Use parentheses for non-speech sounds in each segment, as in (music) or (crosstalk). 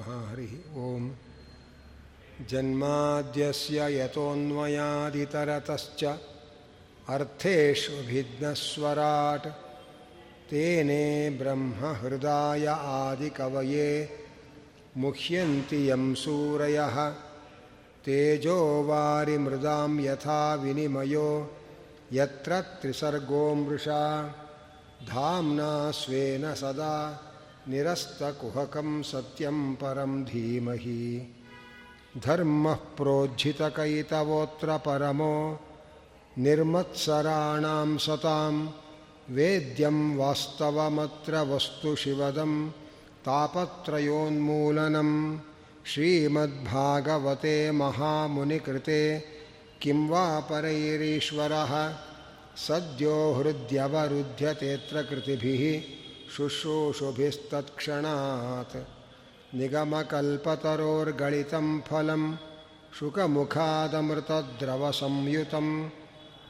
नमः हरिः ॐ जन्माद्यस्य यतोऽन्वयादितरतश्च अर्थेष्वभिघ्नस्वराट् तेने ब्रह्महृदाय आदिकवये मुह्यन्ति यं सूरयः। तेजो वारिमृदां यथा विनिमयो यत्र त्रिसर्गो मृषा। धाम्ना स्वेन सदा निरस्तकुहकं सत्यं परं धीमहि। धर्मः प्रोज्झितकैतवोऽत्र परमो निर्मत्सराणां सतां, वेद्यं वास्तवमत्र वस्तु शिवदं तापत्रयोन्मूलनं, श्रीमद्भागवते महामुनिकृते, किं वा परैरीश्वरः, सद्यो हृद्यवरुध्यतेऽत्र कृतिभिः शुश्रूषुभिस्तत्क्षणात् निगमकल्पतरोर्गलितं फलं शुकमुखादमृतद्रवसंयुतं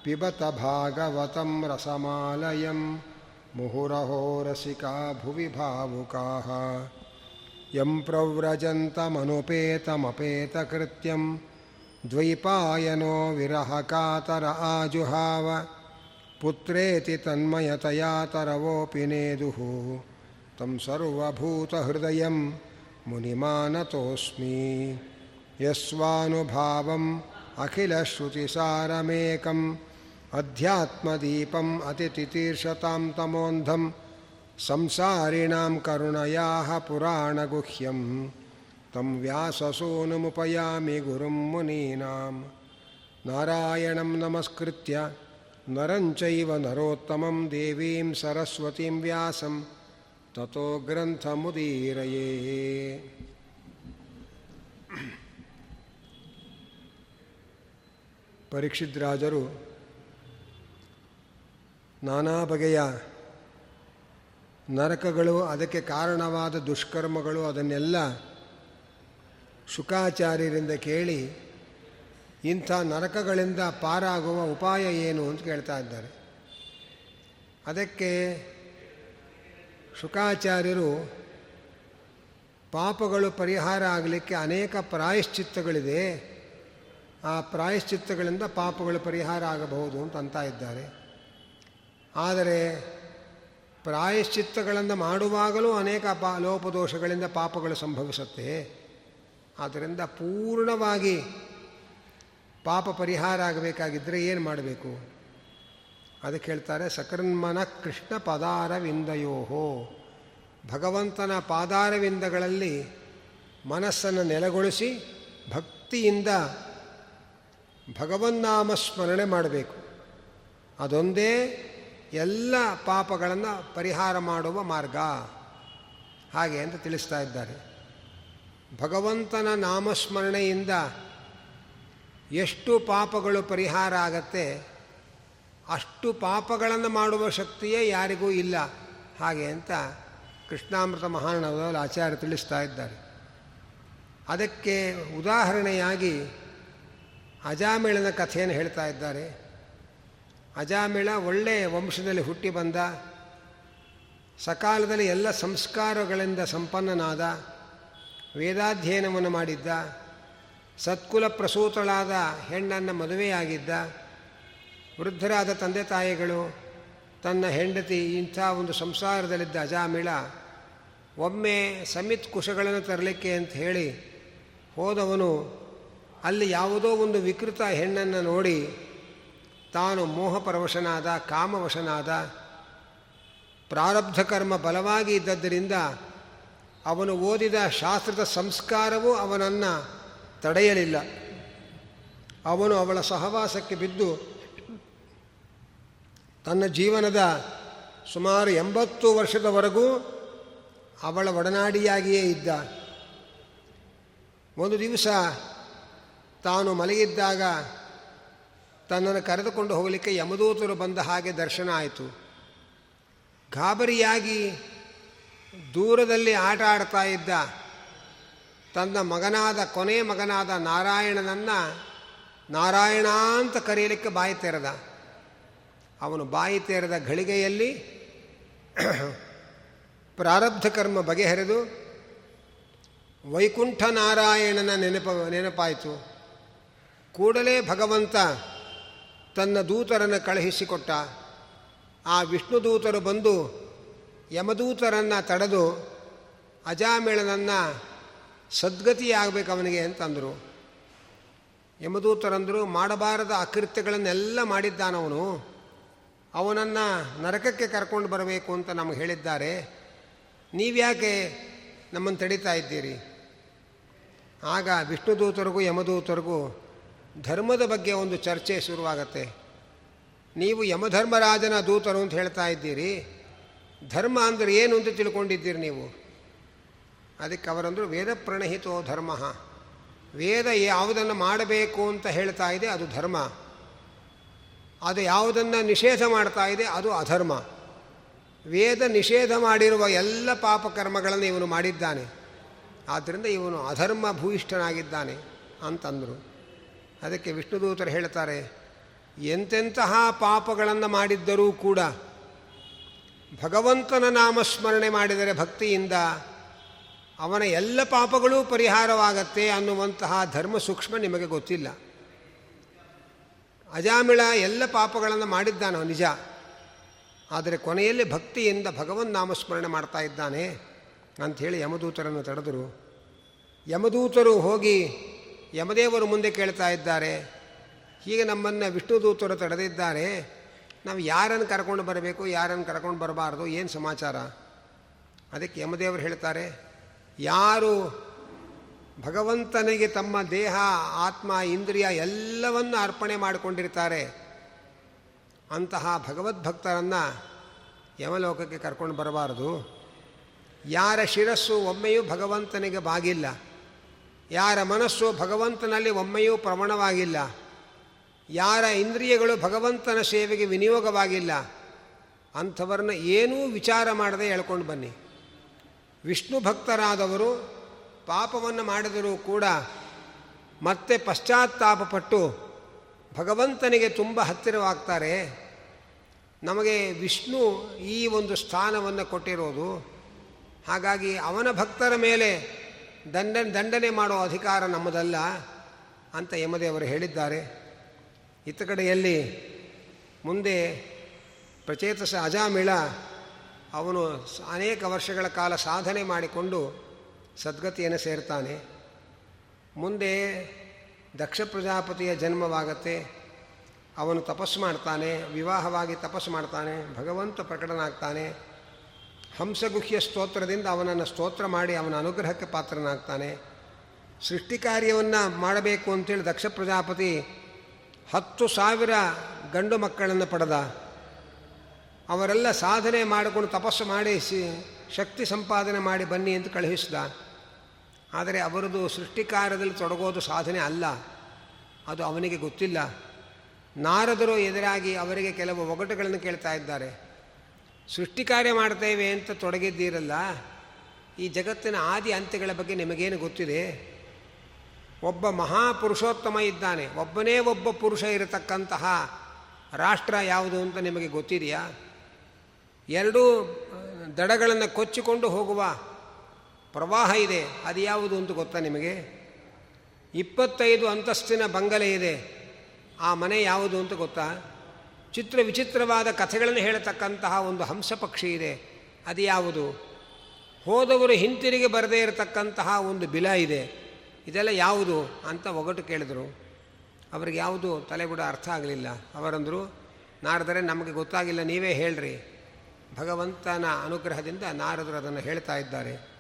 पिबत भागवतं रसमालयं मुहुरहो रसिका भुवि भावुकाः यं प्रव्रजन्तमनुपेतमपेतकृत्यं द्वैपायनो विरहकातर आजुहाव पुत्रेति तन्मयतया तरवोऽपि नेदुः तं सर्वभूतहृदयं मुनिमानतोऽस्मि यस्वानुभावम् अखिलश्रुतिसारमेकम् अध्यात्मदीपम् अतितितीर्षतां तमोन्धं संसारिणां करुणयाः पुराणगुह्यं तं व्याससूनुमुपयामि गुरुं मुनीनां नारायणं नमस्कृत्य नरं चैव नरोत्तमं देवीं सरस्वतीं व्यासं ततो ग्रन्थमुदीरये ಪರೀಕ್ಷಿದ್ರಾಜರು ನಾನಾ ಬಗೆಯ ನರಕಗಳು ಅದಕ್ಕೆ ಕಾರಣವಾದ ದುಷ್ಕರ್ಮಗಳು ಅದನ್ನೆಲ್ಲ ಶುಕಾಚಾರ್ಯರಿಂದ ಕೇಳಿ ಇಂಥ ನರಕಗಳಿಂದ ಪಾರಾಗುವ ಉಪಾಯ ಏನು ಅಂತ ಕೇಳ್ತಾ ಇದ್ದಾರೆ. ಅದಕ್ಕೆ ಶುಕಾಚಾರ್ಯರು ಪಾಪಗಳು ಪರಿಹಾರ ಆಗಲಿಕ್ಕೆ ಅನೇಕ ಪ್ರಾಯಶ್ಚಿತ್ತಗಳಿದೆ. ಆ ಪ್ರಾಯಶ್ಚಿತ್ತಗಳಿಂದ ಪಾಪಗಳು ಪರಿಹಾರ ಆಗಬಹುದು ಅಂತ ಇದ್ದಾರೆ. ಆದರೆ ಪ್ರಾಯಶ್ಚಿತ್ತಗಳನ್ನು ಮಾಡುವಾಗಲೂ ಅನೇಕ ಪಾ ಲೋಪದೋಷಗಳಿಂದ ಪಾಪಗಳು ಸಂಭವಿಸುತ್ತೆ. ಆದ್ದರಿಂದ ಪೂರ್ಣವಾಗಿ ಪಾಪ ಪರಿಹಾರ ಆಗಬೇಕಾಗಿದ್ದರೆ ಏನು ಮಾಡಬೇಕು? ಅದಕ್ಕೆ ಹೇಳ್ತಾರೆ, ಸಕೃನ್ಮನ ಕೃಷ್ಣ ಪದಾರವಿಂದಯೋಹೋ. ಭಗವಂತನ ಪಾದಾರವಿಂದಗಳಲ್ಲಿ ಮನಸ್ಸನ್ನು ನೆಲೆಗೊಳಿಸಿ ಭಕ್ತಿಯಿಂದ ಭಗವನ್ನಾಮ ಸ್ಮರಣೆ ಮಾಡಬೇಕು. ಅದೊಂದೇ ಎಲ್ಲ ಪಾಪಗಳನ್ನು ಪರಿಹಾರ ಮಾಡುವ ಮಾರ್ಗ. ಹಾಗೆ ಅಂತ ತಿಳಿಸ್ತಾ ಇದ್ದಾರೆ. ಭಗವಂತನ ನಾಮಸ್ಮರಣೆಯಿಂದ ಎಷ್ಟು ಪಾಪಗಳು ಪರಿಹಾರ ಆಗತ್ತೆ, ಅಷ್ಟು ಪಾಪಗಳನ್ನು ಮಾಡುವ ಶಕ್ತಿಯೇ ಯಾರಿಗೂ ಇಲ್ಲ. ಹಾಗೆ ಅಂತ ಕೃಷ್ಣಾಮೃತ ಮಹಾನವರಲ್ಲಿ ಆಚಾರ್ಯ ತಿಳಿಸ್ತಾ ಇದ್ದಾರೆ. ಅದಕ್ಕೆ ಉದಾಹರಣೆಯಾಗಿ ಅಜಾಮಿಳನ ಕಥೆಯನ್ನು ಹೇಳ್ತಾ ಇದ್ದಾರೆ. ಅಜಾಮಿಳ ಒಳ್ಳೆಯ ವಂಶದಲ್ಲಿ ಹುಟ್ಟಿ ಬಂದ, ಸಕಾಲದಲ್ಲಿ ಎಲ್ಲ ಸಂಸ್ಕಾರಗಳಿಂದ ಸಂಪನ್ನನಾದ, ವೇದಾಧ್ಯಯನವನ್ನು ಮಾಡಿದ್ದ ಸತ್ಕುಲ ಪ್ರಸೂತಳಾದ ಹೆಣ್ಣನ್ನು ಮದುವೆಯಾಗಿದ್ದ, ವೃದ್ಧರಾದ ತಂದೆ ತಾಯಿಗಳು, ತನ್ನ ಹೆಂಡತಿ, ಇಂಥ ಒಂದು ಸಂಸಾರದಲ್ಲಿದ್ದ ಅಜಾಮಿಳ, ಒಮ್ಮೆ ಸಮಿತ್ ಕುಶಗಳನ್ನು ತರಲಿಕ್ಕೆ ಅಂತ ಹೇಳಿ ಹೋದವನು, ಅಲ್ಲಿ ಯಾವುದೋ ಒಂದು ವಿಕೃತ ಹೆಣ್ಣನ್ನು ನೋಡಿ ತಾನು ಮೋಹಪರವಶನಾದ, ಕಾಮವಶನಾದ, ಪ್ರಾರಬ್ಧ ಕರ್ಮ ಬಲವಾಗಿ ಇದ್ದದ್ದರಿಂದ ಅವನು ಓದಿದ ಶಾಸ್ತ್ರದ ಸಂಸ್ಕಾರವೂ ಅವನನ್ನು ತಡೆಯಲಿಲ್ಲ. ಅವನು ಅವಳ ಸಹವಾಸಕ್ಕೆ ಬಿದ್ದು ತನ್ನ ಜೀವನದ ಸುಮಾರು ಎಂಬತ್ತು ವರ್ಷದವರೆಗೂ ಅವಳ ಒಡನಾಡಿಯಾಗಿಯೇ ಇದ್ದ. ಒಂದು ದಿವಸ ತಾನು ಮಲಗಿದ್ದಾಗ ತನ್ನನ್ನು ಕರೆದುಕೊಂಡು ಹೋಗಲಿಕ್ಕೆ ಯಮದೂತರು ಬಂದ ಹಾಗೆ ದರ್ಶನ ಆಯಿತು. ಗಾಬರಿಯಾಗಿ ದೂರದಲ್ಲಿ ಆಟ ಆಡ್ತಾ ಇದ್ದ ತನ್ನ ಮಗನಾದ ಕೊನೆ ಮಗನಾದ ನಾರಾಯಣನನ್ನು ನಾರಾಯಣ ಅಂತ ಕರೆಯಲಿಕ್ಕೆ ಬಾಯಿ ತೆರೆದ. ಅವನು ಬಾಯಿ ತೆರೆದ ಘಳಿಗೆಯಲ್ಲಿ (clears throat) ಪ್ರಾರಬ್ಧ ಕರ್ಮ ಬಗೆಹರಿದು ವೈಕುಂಠ ನಾರಾಯಣನ ನೆನಪ, ನೆನಪಾಯಿತು. ಕೂಡಲೇ ಭಗವಂತ ತನ್ನ ದೂತರನ್ನು ಕಳುಹಿಸಿಕೊಟ್ಟ. ಆ ವಿಷ್ಣು ದೂತರು ಬಂದು ಯಮದೂತರನ್ನು ತಡೆದು ಅಜಾಮಿಳನನ್ನು ಸದ್ಗತಿಯಾಗಬೇಕು ಅವನಿಗೆ ಅಂತಂದರು. ಯಮದೂತರಂದರು ಮಾಡಬಾರದ ಅಕೃತ್ಯಗಳನ್ನೆಲ್ಲ ಮಾಡಿದ್ದಾನವನು. ಅವನನ್ನು ನರಕಕ್ಕೆ ಕರ್ಕೊಂಡು ಬರಬೇಕು ಅಂತ ನಮಗೆ ಹೇಳಿದ್ದಾರೆ. ನೀವ್ಯಾಕೆ ನಮ್ಮನ್ನು ತಡೀತಾ ಇದ್ದೀರಿ? ಆಗ ವಿಷ್ಣುದೂತರಿಗೂ ಯಮದೂತರಿಗೂ ಧರ್ಮದ ಬಗ್ಗೆ ಒಂದು ಚರ್ಚೆ ಶುರುವಾಗತ್ತೆ. ನೀವು ಯಮಧರ್ಮರಾಜನ ದೂತರು ಅಂತ ಹೇಳ್ತಾ ಇದ್ದೀರಿ. ಧರ್ಮ ಅಂದರೆ ಏನು ಅಂತ ತಿಳ್ಕೊಂಡಿದ್ದೀರಿ ನೀವು? ಅದಕ್ಕೆ ಅವರಂದರು ವೇದ ಪ್ರಣಹಿತೋ ಧರ್ಮ. ವೇದ ಯಾವುದನ್ನು ಮಾಡಬೇಕು ಅಂತ ಹೇಳ್ತಾ ಇದೆ, ಅದು ಧರ್ಮ. ಅದು ಯಾವುದನ್ನು ನಿಷೇಧ ಮಾಡ್ತಾ ಇದೆ, ಅದು ಅಧರ್ಮ. ವೇದ ನಿಷೇಧ ಮಾಡಿರುವ ಎಲ್ಲ ಪಾಪಕರ್ಮಗಳನ್ನು ಇವನು ಮಾಡಿದ್ದಾನೆ. ಆದ್ದರಿಂದ ಇವನು ಅಧರ್ಮ ಭೂಯಿಷ್ಠನಾಗಿದ್ದಾನೆ ಅಂತಂದರು. ಅದಕ್ಕೆ ವಿಷ್ಣುದೂತರು ಹೇಳ್ತಾರೆ, ಎಂತೆಂತಹ ಪಾಪಗಳನ್ನು ಮಾಡಿದ್ದರೂ ಕೂಡ ಭಗವಂತನ ನಾಮಸ್ಮರಣೆ ಮಾಡಿದರೆ ಭಕ್ತಿಯಿಂದ ಅವನ ಎಲ್ಲ ಪಾಪಗಳೂ ಪರಿಹಾರವಾಗತ್ತೆ ಅನ್ನುವಂತಹ ಧರ್ಮ ಸೂಕ್ಷ್ಮ ನಿಮಗೆ ಗೊತ್ತಿಲ್ಲ. ಅಜಾಮಿಳ ಎಲ್ಲ ಪಾಪಗಳನ್ನು ಮಾಡಿದ್ದಾನೋ ನಿಜ. ಆದರೆ ಕೊನೆಯಲ್ಲಿ ಭಕ್ತಿಯಿಂದ ಭಗವನ್ ನಾಮಸ್ಮರಣೆ ಮಾಡ್ತಾ ಇದ್ದಾನೆ ಅಂಥೇಳಿ ಯಮದೂತರನ್ನು ತಡೆದರು. ಯಮದೂತರು ಹೋಗಿ ಯಮದೇವರು ಮುಂದೆ ಕೇಳ್ತಾ ಇದ್ದಾರೆ. ಹೀಗೆ ನಮ್ಮನ್ನು ವಿಷ್ಣುದೂತರು ತಡೆದಿದ್ದಾರೆ. ನಾವು ಯಾರನ್ನು ಕರ್ಕೊಂಡು ಬರಬೇಕು, ಯಾರನ್ನು ಕರ್ಕೊಂಡು ಬರಬಾರ್ದು, ಏನು ಸಮಾಚಾರ? ಅದಕ್ಕೆ ಯಮದೇವರು ಹೇಳ್ತಾರೆ ಯಾರು ಭಗವಂತನಿಗೆ ತಮ್ಮ ದೇಹ, ಆತ್ಮ, ಇಂದ್ರಿಯ ಎಲ್ಲವನ್ನು ಅರ್ಪಣೆ ಮಾಡಿಕೊಂಡಿರ್ತಾರೆ, ಅಂತಹ ಭಗವದ್ಭಕ್ತರನ್ನು ಯಮಲೋಕಕ್ಕೆ ಕರ್ಕೊಂಡು ಬರಬಾರದು. ಯಾರ ಶಿರಸ್ಸು ಒಮ್ಮೆಯೂ ಭಗವಂತನಿಗೆ ಬಾಗಿಲ್ಲ. ಯಾರ ಮನಸ್ಸು ಭಗವಂತನಲ್ಲಿ ಒಮ್ಮೆಯೂ ಪ್ರವಣವಾಗಿಲ್ಲ. ಯಾರ ಇಂದ್ರಿಯಗಳು ಭಗವಂತನ ಸೇವೆಗೆ ವಿನಿಯೋಗವಾಗಿಲ್ಲ. ಅಂಥವ್ರನ್ನ ಏನೂ ವಿಚಾರ ಮಾಡದೆ ಹೇಳ್ಕೊಂಡು ಬನ್ನಿ. ವಿಷ್ಣು ಭಕ್ತರಾದವರು ಪಾಪವನ್ನು ಮಾಡಿದರೂ ಕೂಡ ಮತ್ತೆ ಪಶ್ಚಾತ್ತಾಪಪಟ್ಟು ಭಗವಂತನಿಗೆ ತುಂಬ ಹತ್ತಿರವಾಗ್ತಾರೆ. ನಮಗೆ ವಿಷ್ಣು ಈ ಒಂದು ಸ್ಥಾನವನ್ನು ಕೊಟ್ಟಿರೋದು. ಹಾಗಾಗಿ ಅವನ ಭಕ್ತರ ಮೇಲೆ ದಂಡ, ದಂಡನೆ ಮಾಡೋ ಅಧಿಕಾರ ನಮ್ಮದಲ್ಲ ಅಂತ ಯಮದೇವರು ಹೇಳಿದ್ದಾರೆ. ಇತ್ತ ಕಡೆಯಲ್ಲಿ ಮುಂದೆ ಪ್ರಚೇತಸ ಅಜಾಮಿಳ ಅವನು ಅನೇಕ ವರ್ಷಗಳ ಕಾಲ ಸಾಧನೆ ಮಾಡಿಕೊಂಡು ಸದ್ಗತಿಯನ್ನು ಸೇರ್ತಾನೆ. ಮುಂದೆ ದಕ್ಷ ಪ್ರಜಾಪತಿಯ ಜನ್ಮವಾಗತ್ತೆ. ಅವನು ತಪಸ್ಸು ಮಾಡ್ತಾನೆ, ವಿವಾಹವಾಗಿ ತಪಸ್ಸು ಮಾಡ್ತಾನೆ, ಭಗವಂತ ಪ್ರಕಟನಾಗ್ತಾನೆ. ಹಂಸಗುಹ್ಯ ಸ್ತೋತ್ರದಿಂದ ಅವನನ್ನು ಸ್ತೋತ್ರ ಮಾಡಿ ಅವನ ಅನುಗ್ರಹಕ್ಕೆ ಪಾತ್ರನಾಗ್ತಾನೆ. ಸೃಷ್ಟಿ ಕಾರ್ಯವನ್ನು ಮಾಡಬೇಕು ಅಂತೇಳಿ ದಕ್ಷ ಪ್ರಜಾಪತಿ ಹತ್ತು ಸಾವಿರ ಗಂಡು ಮಕ್ಕಳನ್ನು ಪಡೆದ. ಅವರೆಲ್ಲ ಸಾಧನೆ ಮಾಡಿಕೊಂಡು ತಪಸ್ಸು ಮಾಡಿ ಶಕ್ತಿ ಸಂಪಾದನೆ ಮಾಡಿ ಬನ್ನಿ ಅಂತ ಕಳುಹಿಸಿದ ಆದರೆ ಅವರದು ಸೃಷ್ಟಿಕಾರದಲ್ಲಿ ತೊಡಗೋದು ಸಾಧನೆ ಅಲ್ಲ. ಅದು ಅವನಿಗೆ ಗೊತ್ತಿಲ್ಲ. ನಾರದರು ಎದುರಾಗಿ ಅವರಿಗೆ ಕೆಲವು ಒಗಟುಗಳನ್ನು ಕೇಳ್ತಾ ಇದ್ದಾರೆ. ಸೃಷ್ಟಿ ಕಾರ್ಯ ಮಾಡ್ತೇವೆ ಅಂತ ತೊಡಗಿದ್ದೀರಲ್ಲ, ಈ ಜಗತ್ತಿನ ಆದಿ ಅಂತ್ಯಗಳ ಬಗ್ಗೆ ನಿಮಗೇನು ಗೊತ್ತಿದೆ? ಒಬ್ಬ ಮಹಾಪುರುಷೋತ್ತಮ ಇದ್ದಾನೆ. ಒಬ್ಬನೇ ಒಬ್ಬ ಪುರುಷ ಇರತಕ್ಕಂತಹ ರಾಷ್ಟ್ರ ಯಾವುದು ಅಂತ ನಿಮಗೆ ಗೊತ್ತಿದೆಯಾ? ಎರಡೂ ದಡಗಳನ್ನು ಕೊಚ್ಚಿಕೊಂಡು ಹೋಗುವ ಪ್ರವಾಹ ಇದೆ. ಅದು ಯಾವುದು ಅಂತ ಗೊತ್ತಾ ನಿಮಗೆ? ಇಪ್ಪತ್ತೈದು ಅಂತಸ್ತಿನ ಬಂಗಲೆ ಇದೆ. ಆ ಮನೆ ಯಾವುದು ಅಂತ ಗೊತ್ತಾ? ಚಿತ್ರ ವಿಚಿತ್ರವಾದ ಕಥೆಗಳನ್ನು ಹೇಳತಕ್ಕಂತಹ ಒಂದು ಹಂಸ ಪಕ್ಷಿ ಇದೆ. ಅದು ಯಾವುದು? ಹೋದವರು ಹಿಂತಿರುಗಿ ಬರದೇ ಇರತಕ್ಕಂತಹ ಒಂದು ಬಿಲ ಇದೆ. ಇದೆಲ್ಲ ಯಾವುದು ಅಂತ ಒಗಟು ಕೇಳಿದರು. ಅವ್ರಿಗೆ ಯಾವುದು ತಲೆಗೂಡ ಅರ್ಥ ಆಗಲಿಲ್ಲ. ಅವರಂದರು, ನಾರದರೆ, ನಮಗೆ ಗೊತ್ತಾಗಿಲ್ಲ, ನೀವೇ ಹೇಳ್ರಿ. ಭಗವಂತನ ಅನುಗ್ರಹದಿಂದ ನಾರದರು ಅದನ್ನು ಹೇಳ್ತಾ ಇದ್ದಾರೆ.